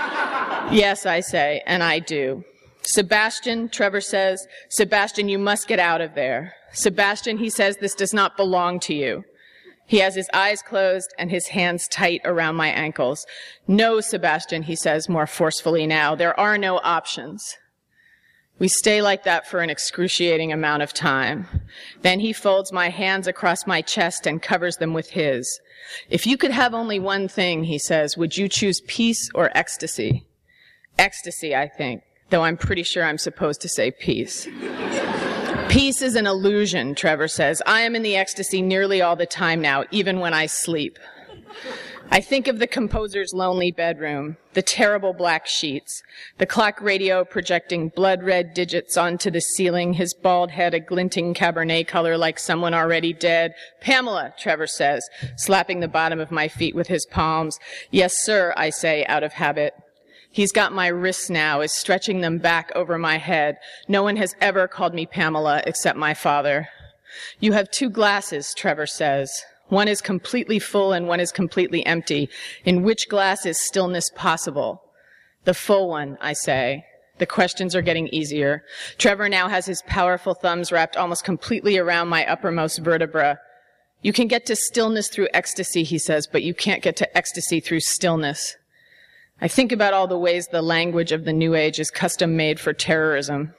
yes, I say, and I do. Sebastian, Trevor says, Sebastian, you must get out of there. Sebastian, he says, this does not belong to you. He has his eyes closed and his hands tight around my ankles. No, Sebastian, he says more forcefully now. There are no options. We stay like that for an excruciating amount of time. Then he folds my hands across my chest and covers them with his. If you could have only one thing, he says, would you choose peace or ecstasy? Ecstasy, I think, though I'm pretty sure I'm supposed to say peace. Peace is an illusion, Trevor says. I am in the ecstasy nearly all the time now, even when I sleep. I think of the composer's lonely bedroom, the terrible black sheets, the clock radio projecting blood red digits onto the ceiling, his bald head a glinting cabernet color like someone already dead. Pamela, Trevor says, slapping the bottom of my feet with his palms. Yes, sir, I say out of habit. He's got my wrists now, is stretching them back over my head. No one has ever called me Pamela except my father. You have two glasses, Trevor says. One is completely full and one is completely empty. In which glass is stillness possible? The full one, I say. The questions are getting easier. Trevor now has his powerful thumbs wrapped almost completely around my uppermost vertebra. You can get to stillness through ecstasy, he says, but you can't get to ecstasy through stillness. I think about all the ways the language of the New Age is custom made for terrorism.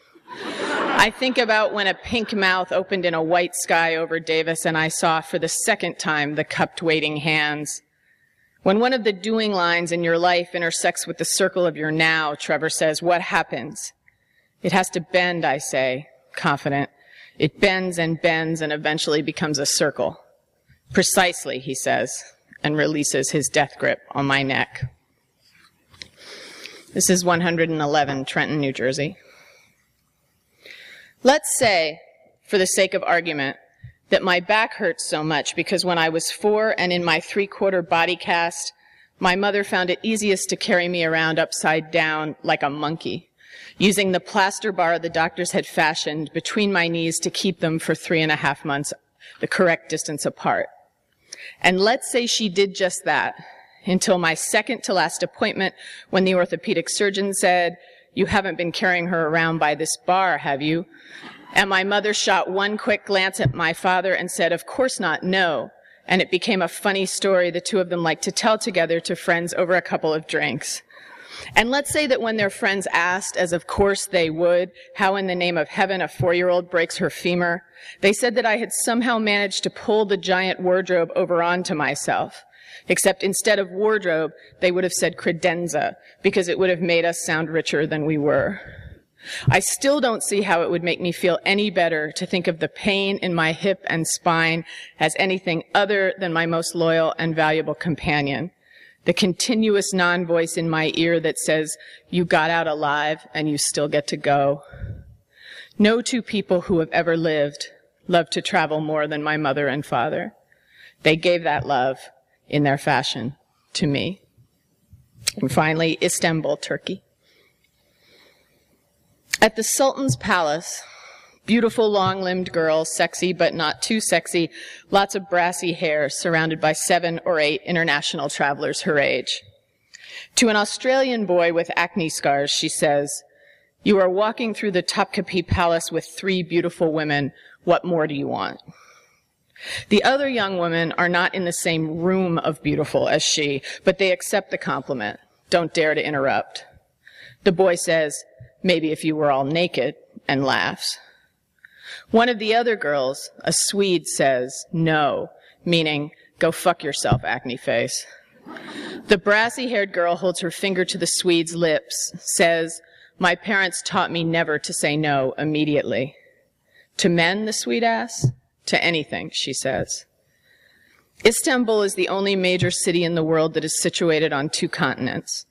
I think about when a pink mouth opened in a white sky over Davis and I saw for the second time the cupped waiting hands. When one of the doing lines in your life intersects with the circle of your now, Trevor says, what happens? It has to bend, I say, confident. It bends and bends and eventually becomes a circle. Precisely, he says, and releases his death grip on my neck. This is 111 Trenton, New Jersey. Let's say, for the sake of argument, that my back hurts so much because when I was four and in my three quarter body cast, my mother found it easiest to carry me around upside down like a monkey, using the plaster bar the doctors had fashioned between my knees to keep them for three and a half months, the correct distance apart. And let's say she did just that until my second to last appointment when the orthopedic surgeon said, you haven't been carrying her around by this bar, have you? And my mother shot one quick glance at my father and said, of course not, no. And it became a funny story the two of them liked to tell together to friends over a couple of drinks. And let's say that when their friends asked, as of course they would, how in the name of heaven a four-year-old breaks her femur, they said that I had somehow managed to pull the giant wardrobe over onto myself. Except instead of wardrobe, they would have said credenza, because it would have made us sound richer than we were. I still don't see how it would make me feel any better to think of the pain in my hip and spine as anything other than my most loyal and valuable companion. The continuous non-voice in my ear that says, you got out alive and you still get to go. No two people who have ever lived love to travel more than my mother and father. They gave that love in their fashion to me. And finally, Istanbul, Turkey. At the Sultan's palace, beautiful long-limbed girl, sexy but not too sexy, lots of brassy hair, surrounded by seven or eight international travelers her age. To an Australian boy with acne scars, she says, you are walking through the Topkapi Palace with three beautiful women. What more do you want? The other young women are not in the same room of beautiful as she, but they accept the compliment. Don't dare to interrupt. The boy says, maybe if you were all naked, and laughs. One of the other girls, a Swede, says, no, meaning, go fuck yourself, acne face. The brassy haired girl holds her finger to the Swede's lips, says, my parents taught me never to say no immediately. To men, the Swede asks? To anything, she says. Istanbul is the only major city in the world that is situated on two continents.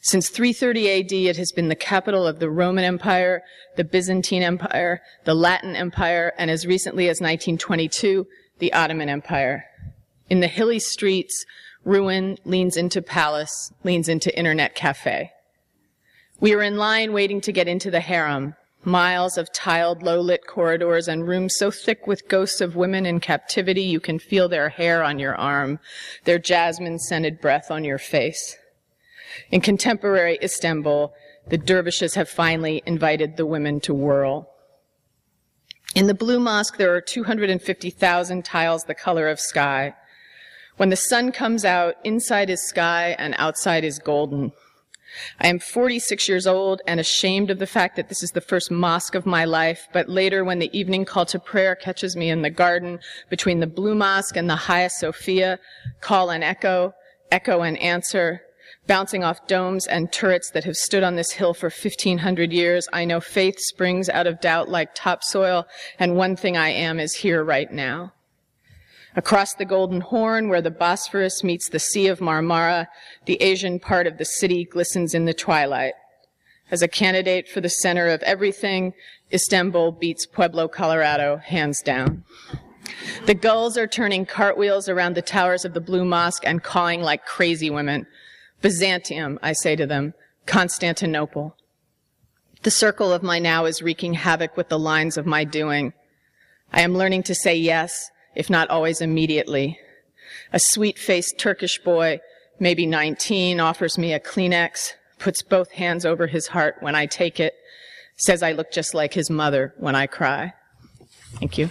Since 330 AD, it has been the capital of the Roman Empire, the Byzantine Empire, the Latin Empire, and as recently as 1922, the Ottoman Empire. In the hilly streets, ruin leans into palace, leans into internet cafe. We are in line waiting to get into the harem, miles of tiled, low-lit corridors and rooms so thick with ghosts of women in captivity you can feel their hair on your arm, their jasmine-scented breath on your face. In contemporary Istanbul, the dervishes have finally invited the women to whirl. In the Blue Mosque, there are 250,000 tiles the color of sky. When the sun comes out, inside is sky and outside is golden. I am 46 years old and ashamed of the fact that this is the first mosque of my life, but later when the evening call to prayer catches me in the garden between the Blue Mosque and the Hagia Sophia, call and echo, echo and answer, bouncing off domes and turrets that have stood on this hill for 1500 years, I know faith springs out of doubt like topsoil, and one thing I am is here right now. Across the Golden Horn, where the Bosphorus meets the Sea of Marmara, the Asian part of the city glistens in the twilight. As a candidate for the center of everything, Istanbul beats Pueblo, Colorado, hands down. The gulls are turning cartwheels around the towers of the Blue Mosque and cawing like crazy women. Byzantium, I say to them, Constantinople. The circle of my now is wreaking havoc with the lines of my doing. I am learning to say yes if not always immediately. A sweet-faced Turkish boy, maybe 19, offers me a Kleenex, puts both hands over his heart when I take it, says I look just like his mother when I cry. Thank you.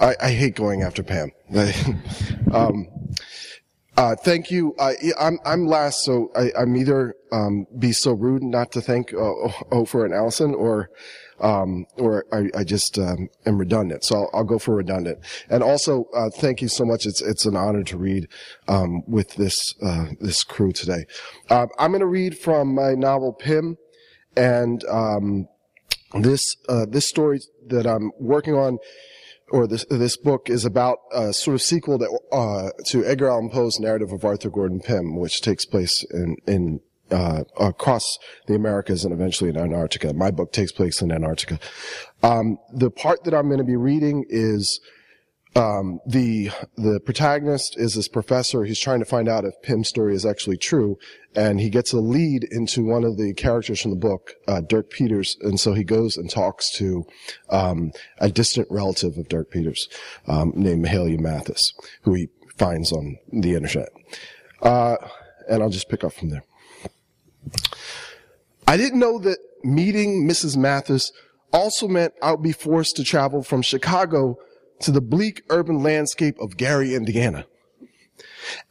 I, I hate going after Pam. um, uh, thank you. I, I'm, I'm last, so I, am either um, be so rude not to thank uh, Ofer and Alison, or um, or I, I just um, am redundant. So I'll, I'll, go for redundant. And also, uh, thank you so much. It's it's an honor to read um, with this uh, this crew today. Uh, I'm going to read from my novel Pym, and um, this uh, this story that I'm working on, or this this book, is about a sort of sequel to, uh, to Edgar Allan Poe's narrative of Arthur Gordon Pym, which takes place in in uh, across the Americas and eventually in Antarctica. My book takes place in Antarctica. Um, the part that I'm going to be reading is um, the the protagonist is this professor. He's trying to find out if Pym's story is actually true, and he gets a lead into one of the characters from the book, uh, Dirk Peters, and so he goes and talks to um, a distant relative of Dirk Peters um, named Mahalia Mathis, who he finds on the internet. Uh, and I'll just pick up from there. I didn't know that meeting Mrs. Mathis also meant I would be forced to travel from Chicago to the bleak urban landscape of Gary, Indiana.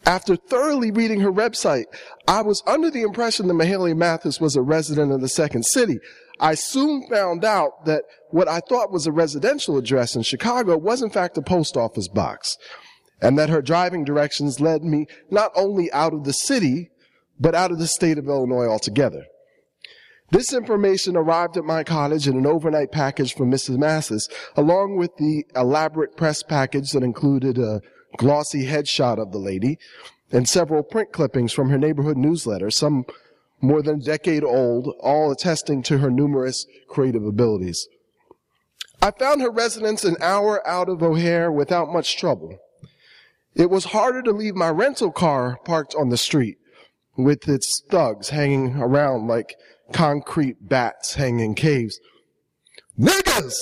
After thoroughly reading her website, I was under the impression that Mahalia Mathis was a resident of the second city. I soon found out that what I thought was a residential address in Chicago was in fact a post office box, and that her driving directions led me not only out of the city, but out of the state of Illinois altogether. This information arrived at my cottage in an overnight package from Mrs. Mathis, along with the elaborate press package that included a glossy headshot of the lady and several print clippings from her neighborhood newsletter, some more than a decade old, all attesting to her numerous creative abilities. I found her residence an hour out of O'Hare without much trouble. It was harder to leave my rental car parked on the street with its thugs hanging around like concrete bats hanging in caves. Niggas!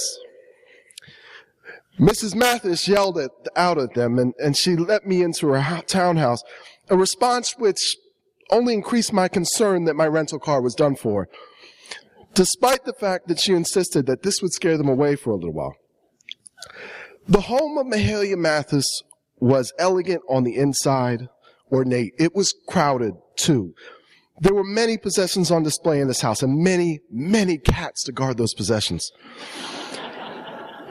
Mrs. Mathis yelled at, out at them and, and she let me into her townhouse, a response which only increased my concern that my rental car was done for, despite the fact that she insisted that this would scare them away for a little while. The home of Mahalia Mathis was elegant on the inside, ornate. It was crowded too. There were many possessions on display in this house and many, many cats to guard those possessions.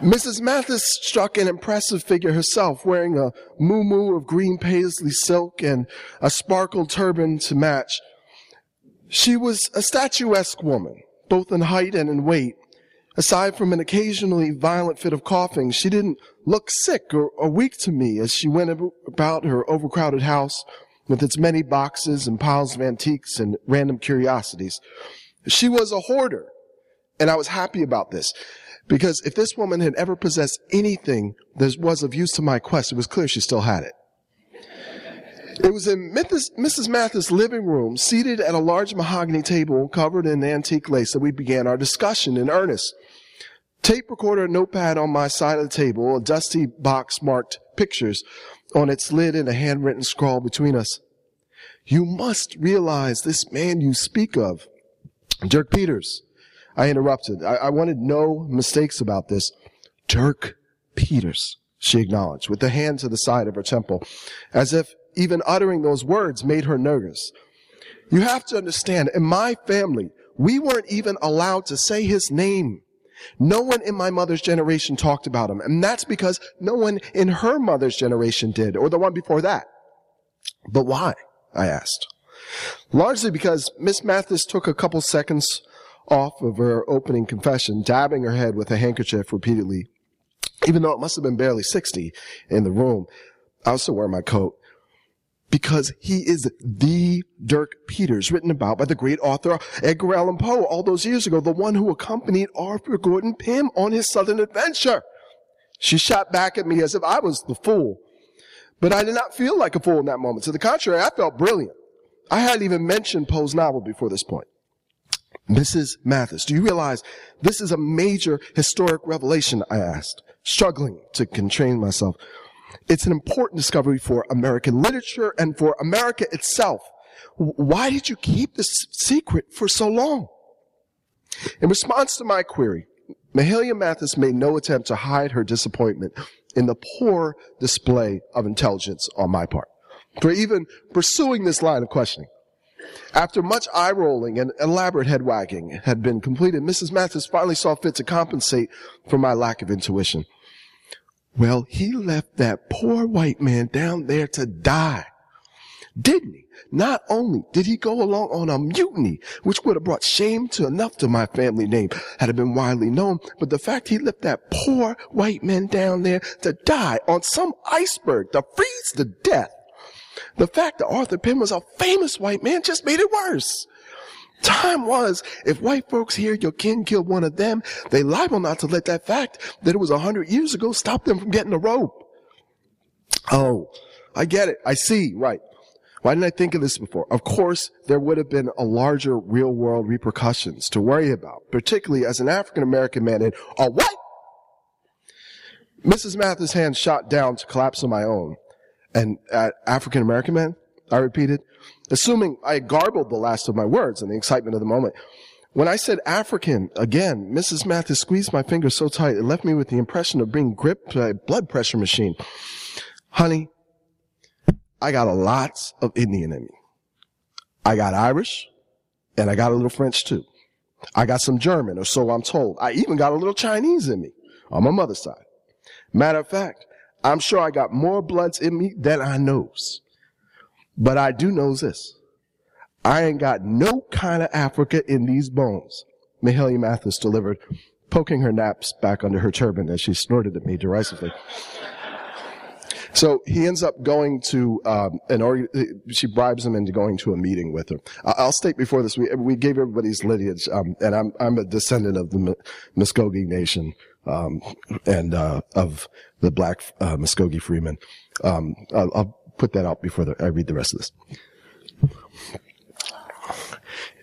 Mrs. Mathis struck an impressive figure herself, wearing a muumuu of green paisley silk and a sparkled turban to match. She was a statuesque woman, both in height and in weight. Aside from an occasionally violent fit of coughing, she didn't look sick or, or weak to me as she went about her overcrowded house with its many boxes and piles of antiques and random curiosities. She was a hoarder, and I was happy about this. Because if this woman had ever possessed anything that was of use to my quest, it was clear she still had it. It was in Mrs. Mathis' living room, seated at a large mahogany table covered in antique lace, that we began our discussion in earnest. Tape recorder and notepad on my side of the table, a dusty box marked pictures on its lid and a handwritten scrawl between us. You must realize this man you speak of, Dirk Peters. I interrupted. I, I wanted no mistakes about this. Dirk Peters, she acknowledged, with the hand to the side of her temple, as if even uttering those words made her nervous. You have to understand, in my family, we weren't even allowed to say his name. No one in my mother's generation talked about him. And that's because no one in her mother's generation did, or the one before that. But why? I asked. Largely because Miss Mathis took a couple seconds off of her opening confession, dabbing her head with a handkerchief repeatedly, even though it must have been barely 60 in the room. I also wear my coat because he is the Dirk Peters, written about by the great author Edgar Allan Poe all those years ago, the one who accompanied Arthur Gordon Pym on his southern adventure. She shot back at me as if I was the fool. But I did not feel like a fool in that moment. To the contrary, I felt brilliant. I hadn't even mentioned Poe's novel before this point. Mrs. Mathis, do you realize this is a major historic revelation? I asked, struggling to contain myself. It's an important discovery for American literature and for America itself. Why did you keep this secret for so long? In response to my query, Mahalia Mathis made no attempt to hide her disappointment in the poor display of intelligence on my part for even pursuing this line of questioning. After much eye rolling and elaborate head wagging had been completed, Mrs. Mathis finally saw fit to compensate for my lack of intuition. Well, he left that poor white man down there to die. Didn't he? Not only did he go along on a mutiny, which would have brought shame to enough to my family name had it been widely known, but the fact he left that poor white man down there to die on some iceberg, to freeze to death. The fact that Arthur Pym was a famous white man just made it worse. Time was, if white folks hear your kin killed one of them, they liable not to let that fact that it was a hundred years ago stop them from getting a rope. Oh, I get it. I see. Right. Why didn't I think of this before? Of course, there would have been a larger real world repercussions to worry about, particularly as an African American man and a what? Mrs. Mathis' hand shot down to collapse on my own. And uh, African American man? I repeated, assuming I garbled the last of my words in the excitement of the moment. When I said African, again, Mrs. Mathis squeezed my fingers so tight it left me with the impression of being gripped by a blood pressure machine. Honey, I got a lots of Indian in me. I got Irish and I got a little French too. I got some German or so I'm told. I even got a little Chinese in me on my mother's side. Matter of fact, I'm sure I got more bloods in me than I knows. But I do know this. I ain't got no kind of Africa in these bones. Mahalia Mathis delivered, poking her naps back under her turban as she snorted at me derisively. So he ends up going to um, an org- she bribes him into going to a meeting with her. I'll state before this, we, we gave everybody's lineage, um, and I'm, I'm a descendant of the Muskogee Nation, um, and, uh, of the black, uh, Muskogee Freedmen. Um, I'll, I'll, put that out before the, I read the rest of this.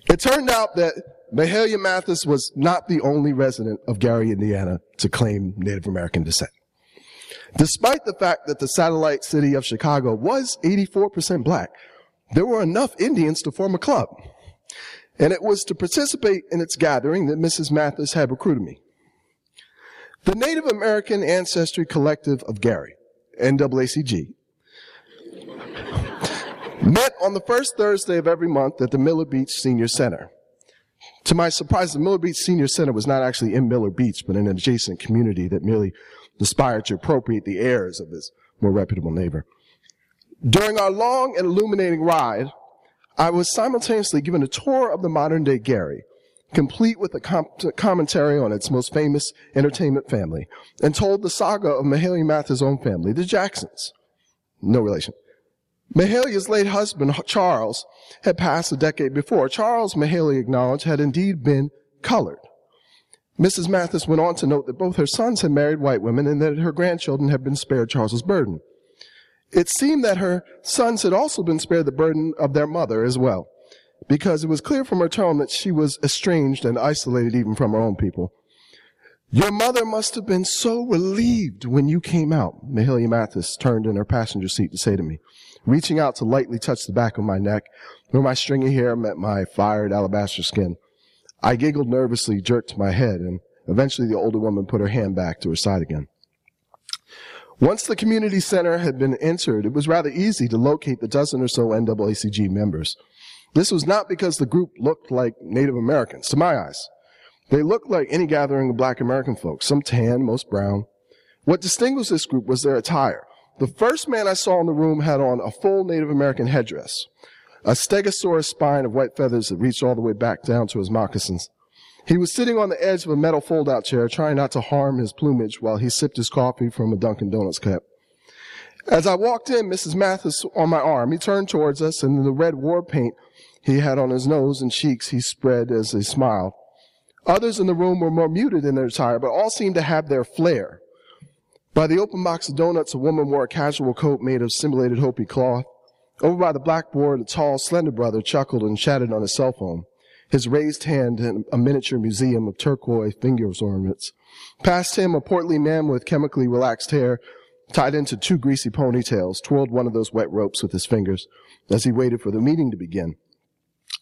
It turned out that Mahalia Mathis was not the only resident of Gary, Indiana to claim Native American descent. Despite the fact that the satellite city of Chicago was 84% black, there were enough Indians to form a club. And it was to participate in its gathering that Mrs. Mathis had recruited me. The Native American Ancestry Collective of Gary, NAACG, met on the first Thursday of every month at the Miller Beach Senior Center. To my surprise, the Miller Beach Senior Center was not actually in Miller Beach, but in an adjacent community that merely aspired to appropriate the airs of his more reputable neighbor. During our long and illuminating ride, I was simultaneously given a tour of the modern day Gary, complete with a com- commentary on its most famous entertainment family, and told the saga of Mahalia Mathis' own family, the Jacksons. No relation. Mahalia's late husband, Charles, had passed a decade before. Charles, Mahalia acknowledged, had indeed been colored. Mrs. Mathis went on to note that both her sons had married white women and that her grandchildren had been spared Charles's burden. It seemed that her sons had also been spared the burden of their mother as well, because it was clear from her tone that she was estranged and isolated even from her own people. Your mother must have been so relieved when you came out, Mahalia Mathis turned in her passenger seat to say to me, reaching out to lightly touch the back of my neck, where my stringy hair met my fired alabaster skin. I giggled nervously, jerked my head, and eventually the older woman put her hand back to her side again. Once the community center had been entered, it was rather easy to locate the dozen or so NAACG members. This was not because the group looked like Native Americans, to my eyes. They looked like any gathering of black American folks, some tan, most brown. What distinguished this group was their attire. The first man I saw in the room had on a full Native American headdress a stegosaurus spine of white feathers that reached all the way back down to his moccasins. He was sitting on the edge of a metal fold-out chair, trying not to harm his plumage while he sipped his coffee from a Dunkin' Donuts cup. As I walked in, Mrs. Mathis on my arm, he turned towards us, and the red war paint he had on his nose and cheeks he spread as he smiled. Others in the room were more muted in their attire, but all seemed to have their flair. By the open box of donuts, a woman wore a casual coat made of simulated Hopi cloth. Over by the blackboard, a tall, slender brother chuckled and chatted on his cell phone, his raised hand in a miniature museum of turquoise finger ornaments. Past him, a portly man with chemically relaxed hair, tied into two greasy ponytails, twirled one of those wet ropes with his fingers as he waited for the meeting to begin.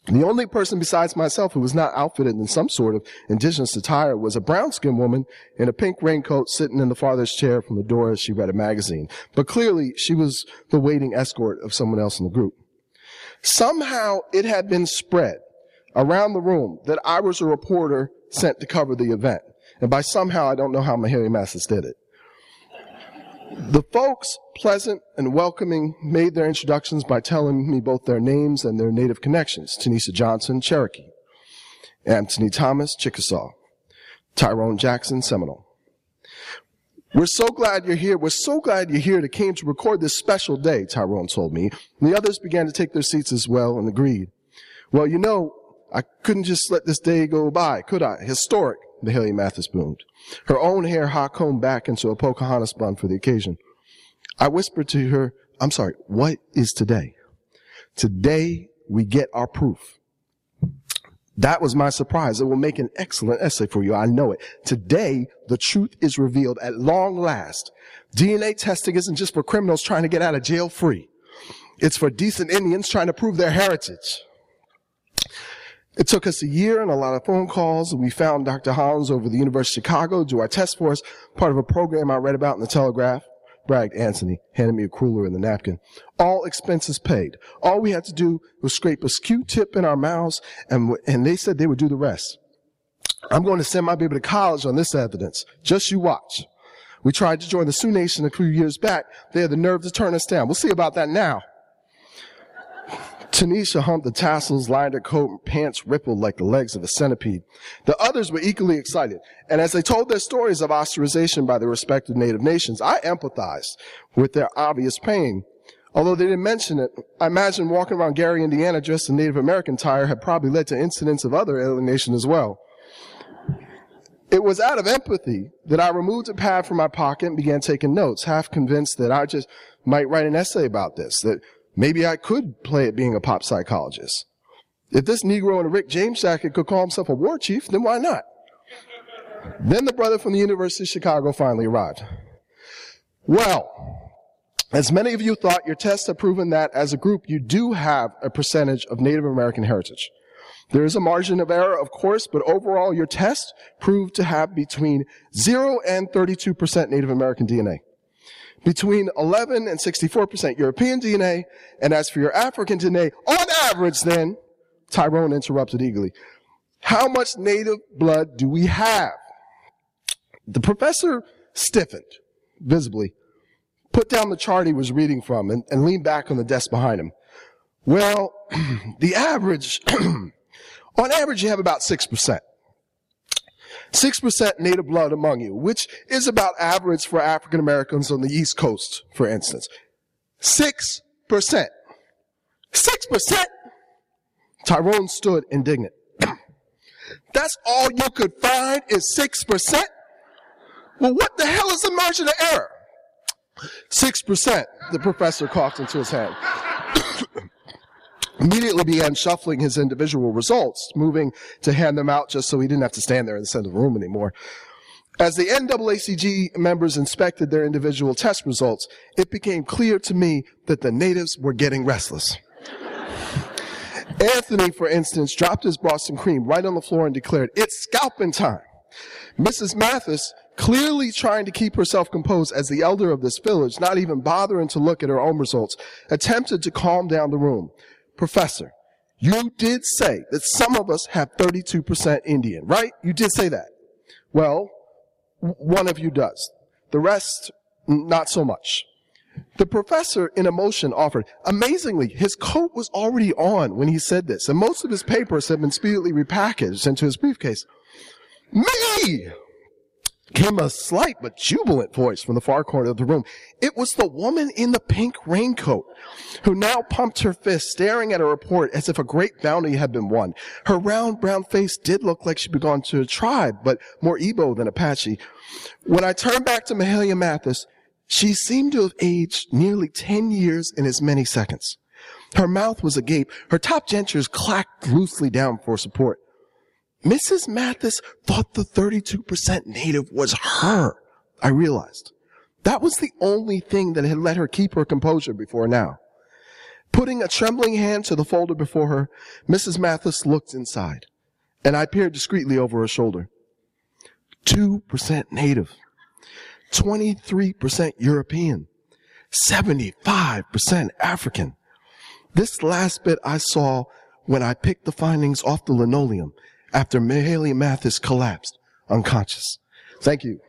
The only person besides myself who was not outfitted in some sort of indigenous attire was a brown skinned woman in a pink raincoat sitting in the farthest chair from the door as she read a magazine. But clearly she was the waiting escort of someone else in the group. Somehow it had been spread around the room that I was a reporter sent to cover the event. And by somehow, I don't know how Mahalia Mathis did it. The folks, pleasant and welcoming, made their introductions by telling me both their names and their native connections. Tanisha Johnson, Cherokee. Anthony Thomas, Chickasaw. Tyrone Jackson, Seminole. We're so glad you're here. We're so glad you're here that came to record this special day, Tyrone told me. And the others began to take their seats as well and agreed. Well, you know, I couldn't just let this day go by, could I? Historic, Mahalia Mathis boomed. Her own hair hot combed back into a Pocahontas bun for the occasion. I whispered to her, I'm sorry, what is today? Today we get our proof. That was my surprise. It will make an excellent essay for you. I know it. Today, the truth is revealed at long last. DNA testing isn't just for criminals trying to get out of jail free. It's for decent Indians trying to prove their heritage. It took us a year and a lot of phone calls. We found Dr. Hollins over the University of Chicago do our test for us, part of a program I read about in the Telegraph bragged Anthony, handed me a cruller and the napkin. All expenses paid. All we had to do was scrape a Q-tip in our mouths, and, and they said they would do the rest. I'm going to send my baby to college on this evidence. Just you watch. We tried to join the Sioux Nation a few years back. They had the nerve to turn us down. We'll see about that now. Tanisha humped the tassels, lined her coat, and pants rippled like the legs of a centipede. The others were equally excited, and as they told their stories of ostracization by their respective native nations, I empathized with their obvious pain. Although they didn't mention it, I imagine walking around Gary, Indiana dressed in Native American attire had probably led to incidents of other alienation as well. It was out of empathy that I removed a pad from my pocket and began taking notes, half convinced that I just might write an essay about this, that Maybe I could play at being a pop psychologist. If this Negro in a Rick James jacket could call himself a war chief, then why not? Then the brother from the University of Chicago finally arrived. Well, as many of you thought, your tests have proven that as a group, you do have a percentage of Native American heritage. There is a margin of error, of course, but overall, your test proved to have between 0 and 32% Native American DNA between 11 and 64% European DNA. And as for your African DNA, on average then, Tyrone interrupted eagerly, how much native blood do we have? The professor stiffened visibly, put down the chart he was reading from and, and leaned back on the desk behind him. Well, the average, on average, you have about 6%. 6% native blood among you, which is about average for African Americans on the East Coast, for instance. 6%. 6%? Tyrone stood indignant. That's all you could find is 6%? Well, what the hell is the margin of error? 6%, the professor coughed into his hand immediately began shuffling his individual results, moving to hand them out just so he didn't have to stand there in the center of the room anymore. As the NAACG members inspected their individual test results, it became clear to me that the natives were getting restless. Anthony, for instance, dropped his Boston cream right on the floor and declared, it's scalping time. Mrs. Mathis, clearly trying to keep herself composed as the elder of this village, not even bothering to look at her own results, attempted to calm down the room. Professor, you did say that some of us have 32% Indian, right? You did say that. Well, one of you does. The rest, not so much. The professor, in emotion, offered. Amazingly, his coat was already on when he said this, and most of his papers had been speedily repackaged into his briefcase. Me! Came a slight but jubilant voice from the far corner of the room. It was the woman in the pink raincoat who now pumped her fist, staring at a report as if a great bounty had been won. Her round brown face did look like she belonged to a tribe, but more Igbo than Apache. When I turned back to Mahalia Mathis, she seemed to have aged nearly 10 years in as many seconds. Her mouth was agape. Her top dentures clacked loosely down for support. Mrs. Mathis thought the 32% native was her. I realized. That was the only thing that had let her keep her composure before now. Putting a trembling hand to the folder before her, Mrs. Mathis looked inside, and I peered discreetly over her shoulder. 2% native, 23% European, 75% African. This last bit I saw when I picked the findings off the linoleum after Mahalia Mathis collapsed unconscious. Thank you.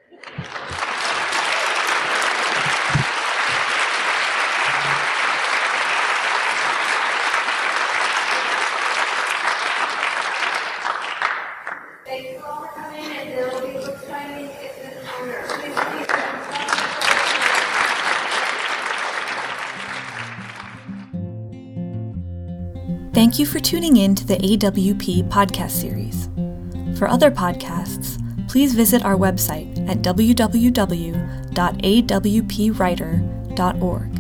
Thank you for tuning in to the AWP podcast series. For other podcasts, please visit our website at www.awpwriter.org.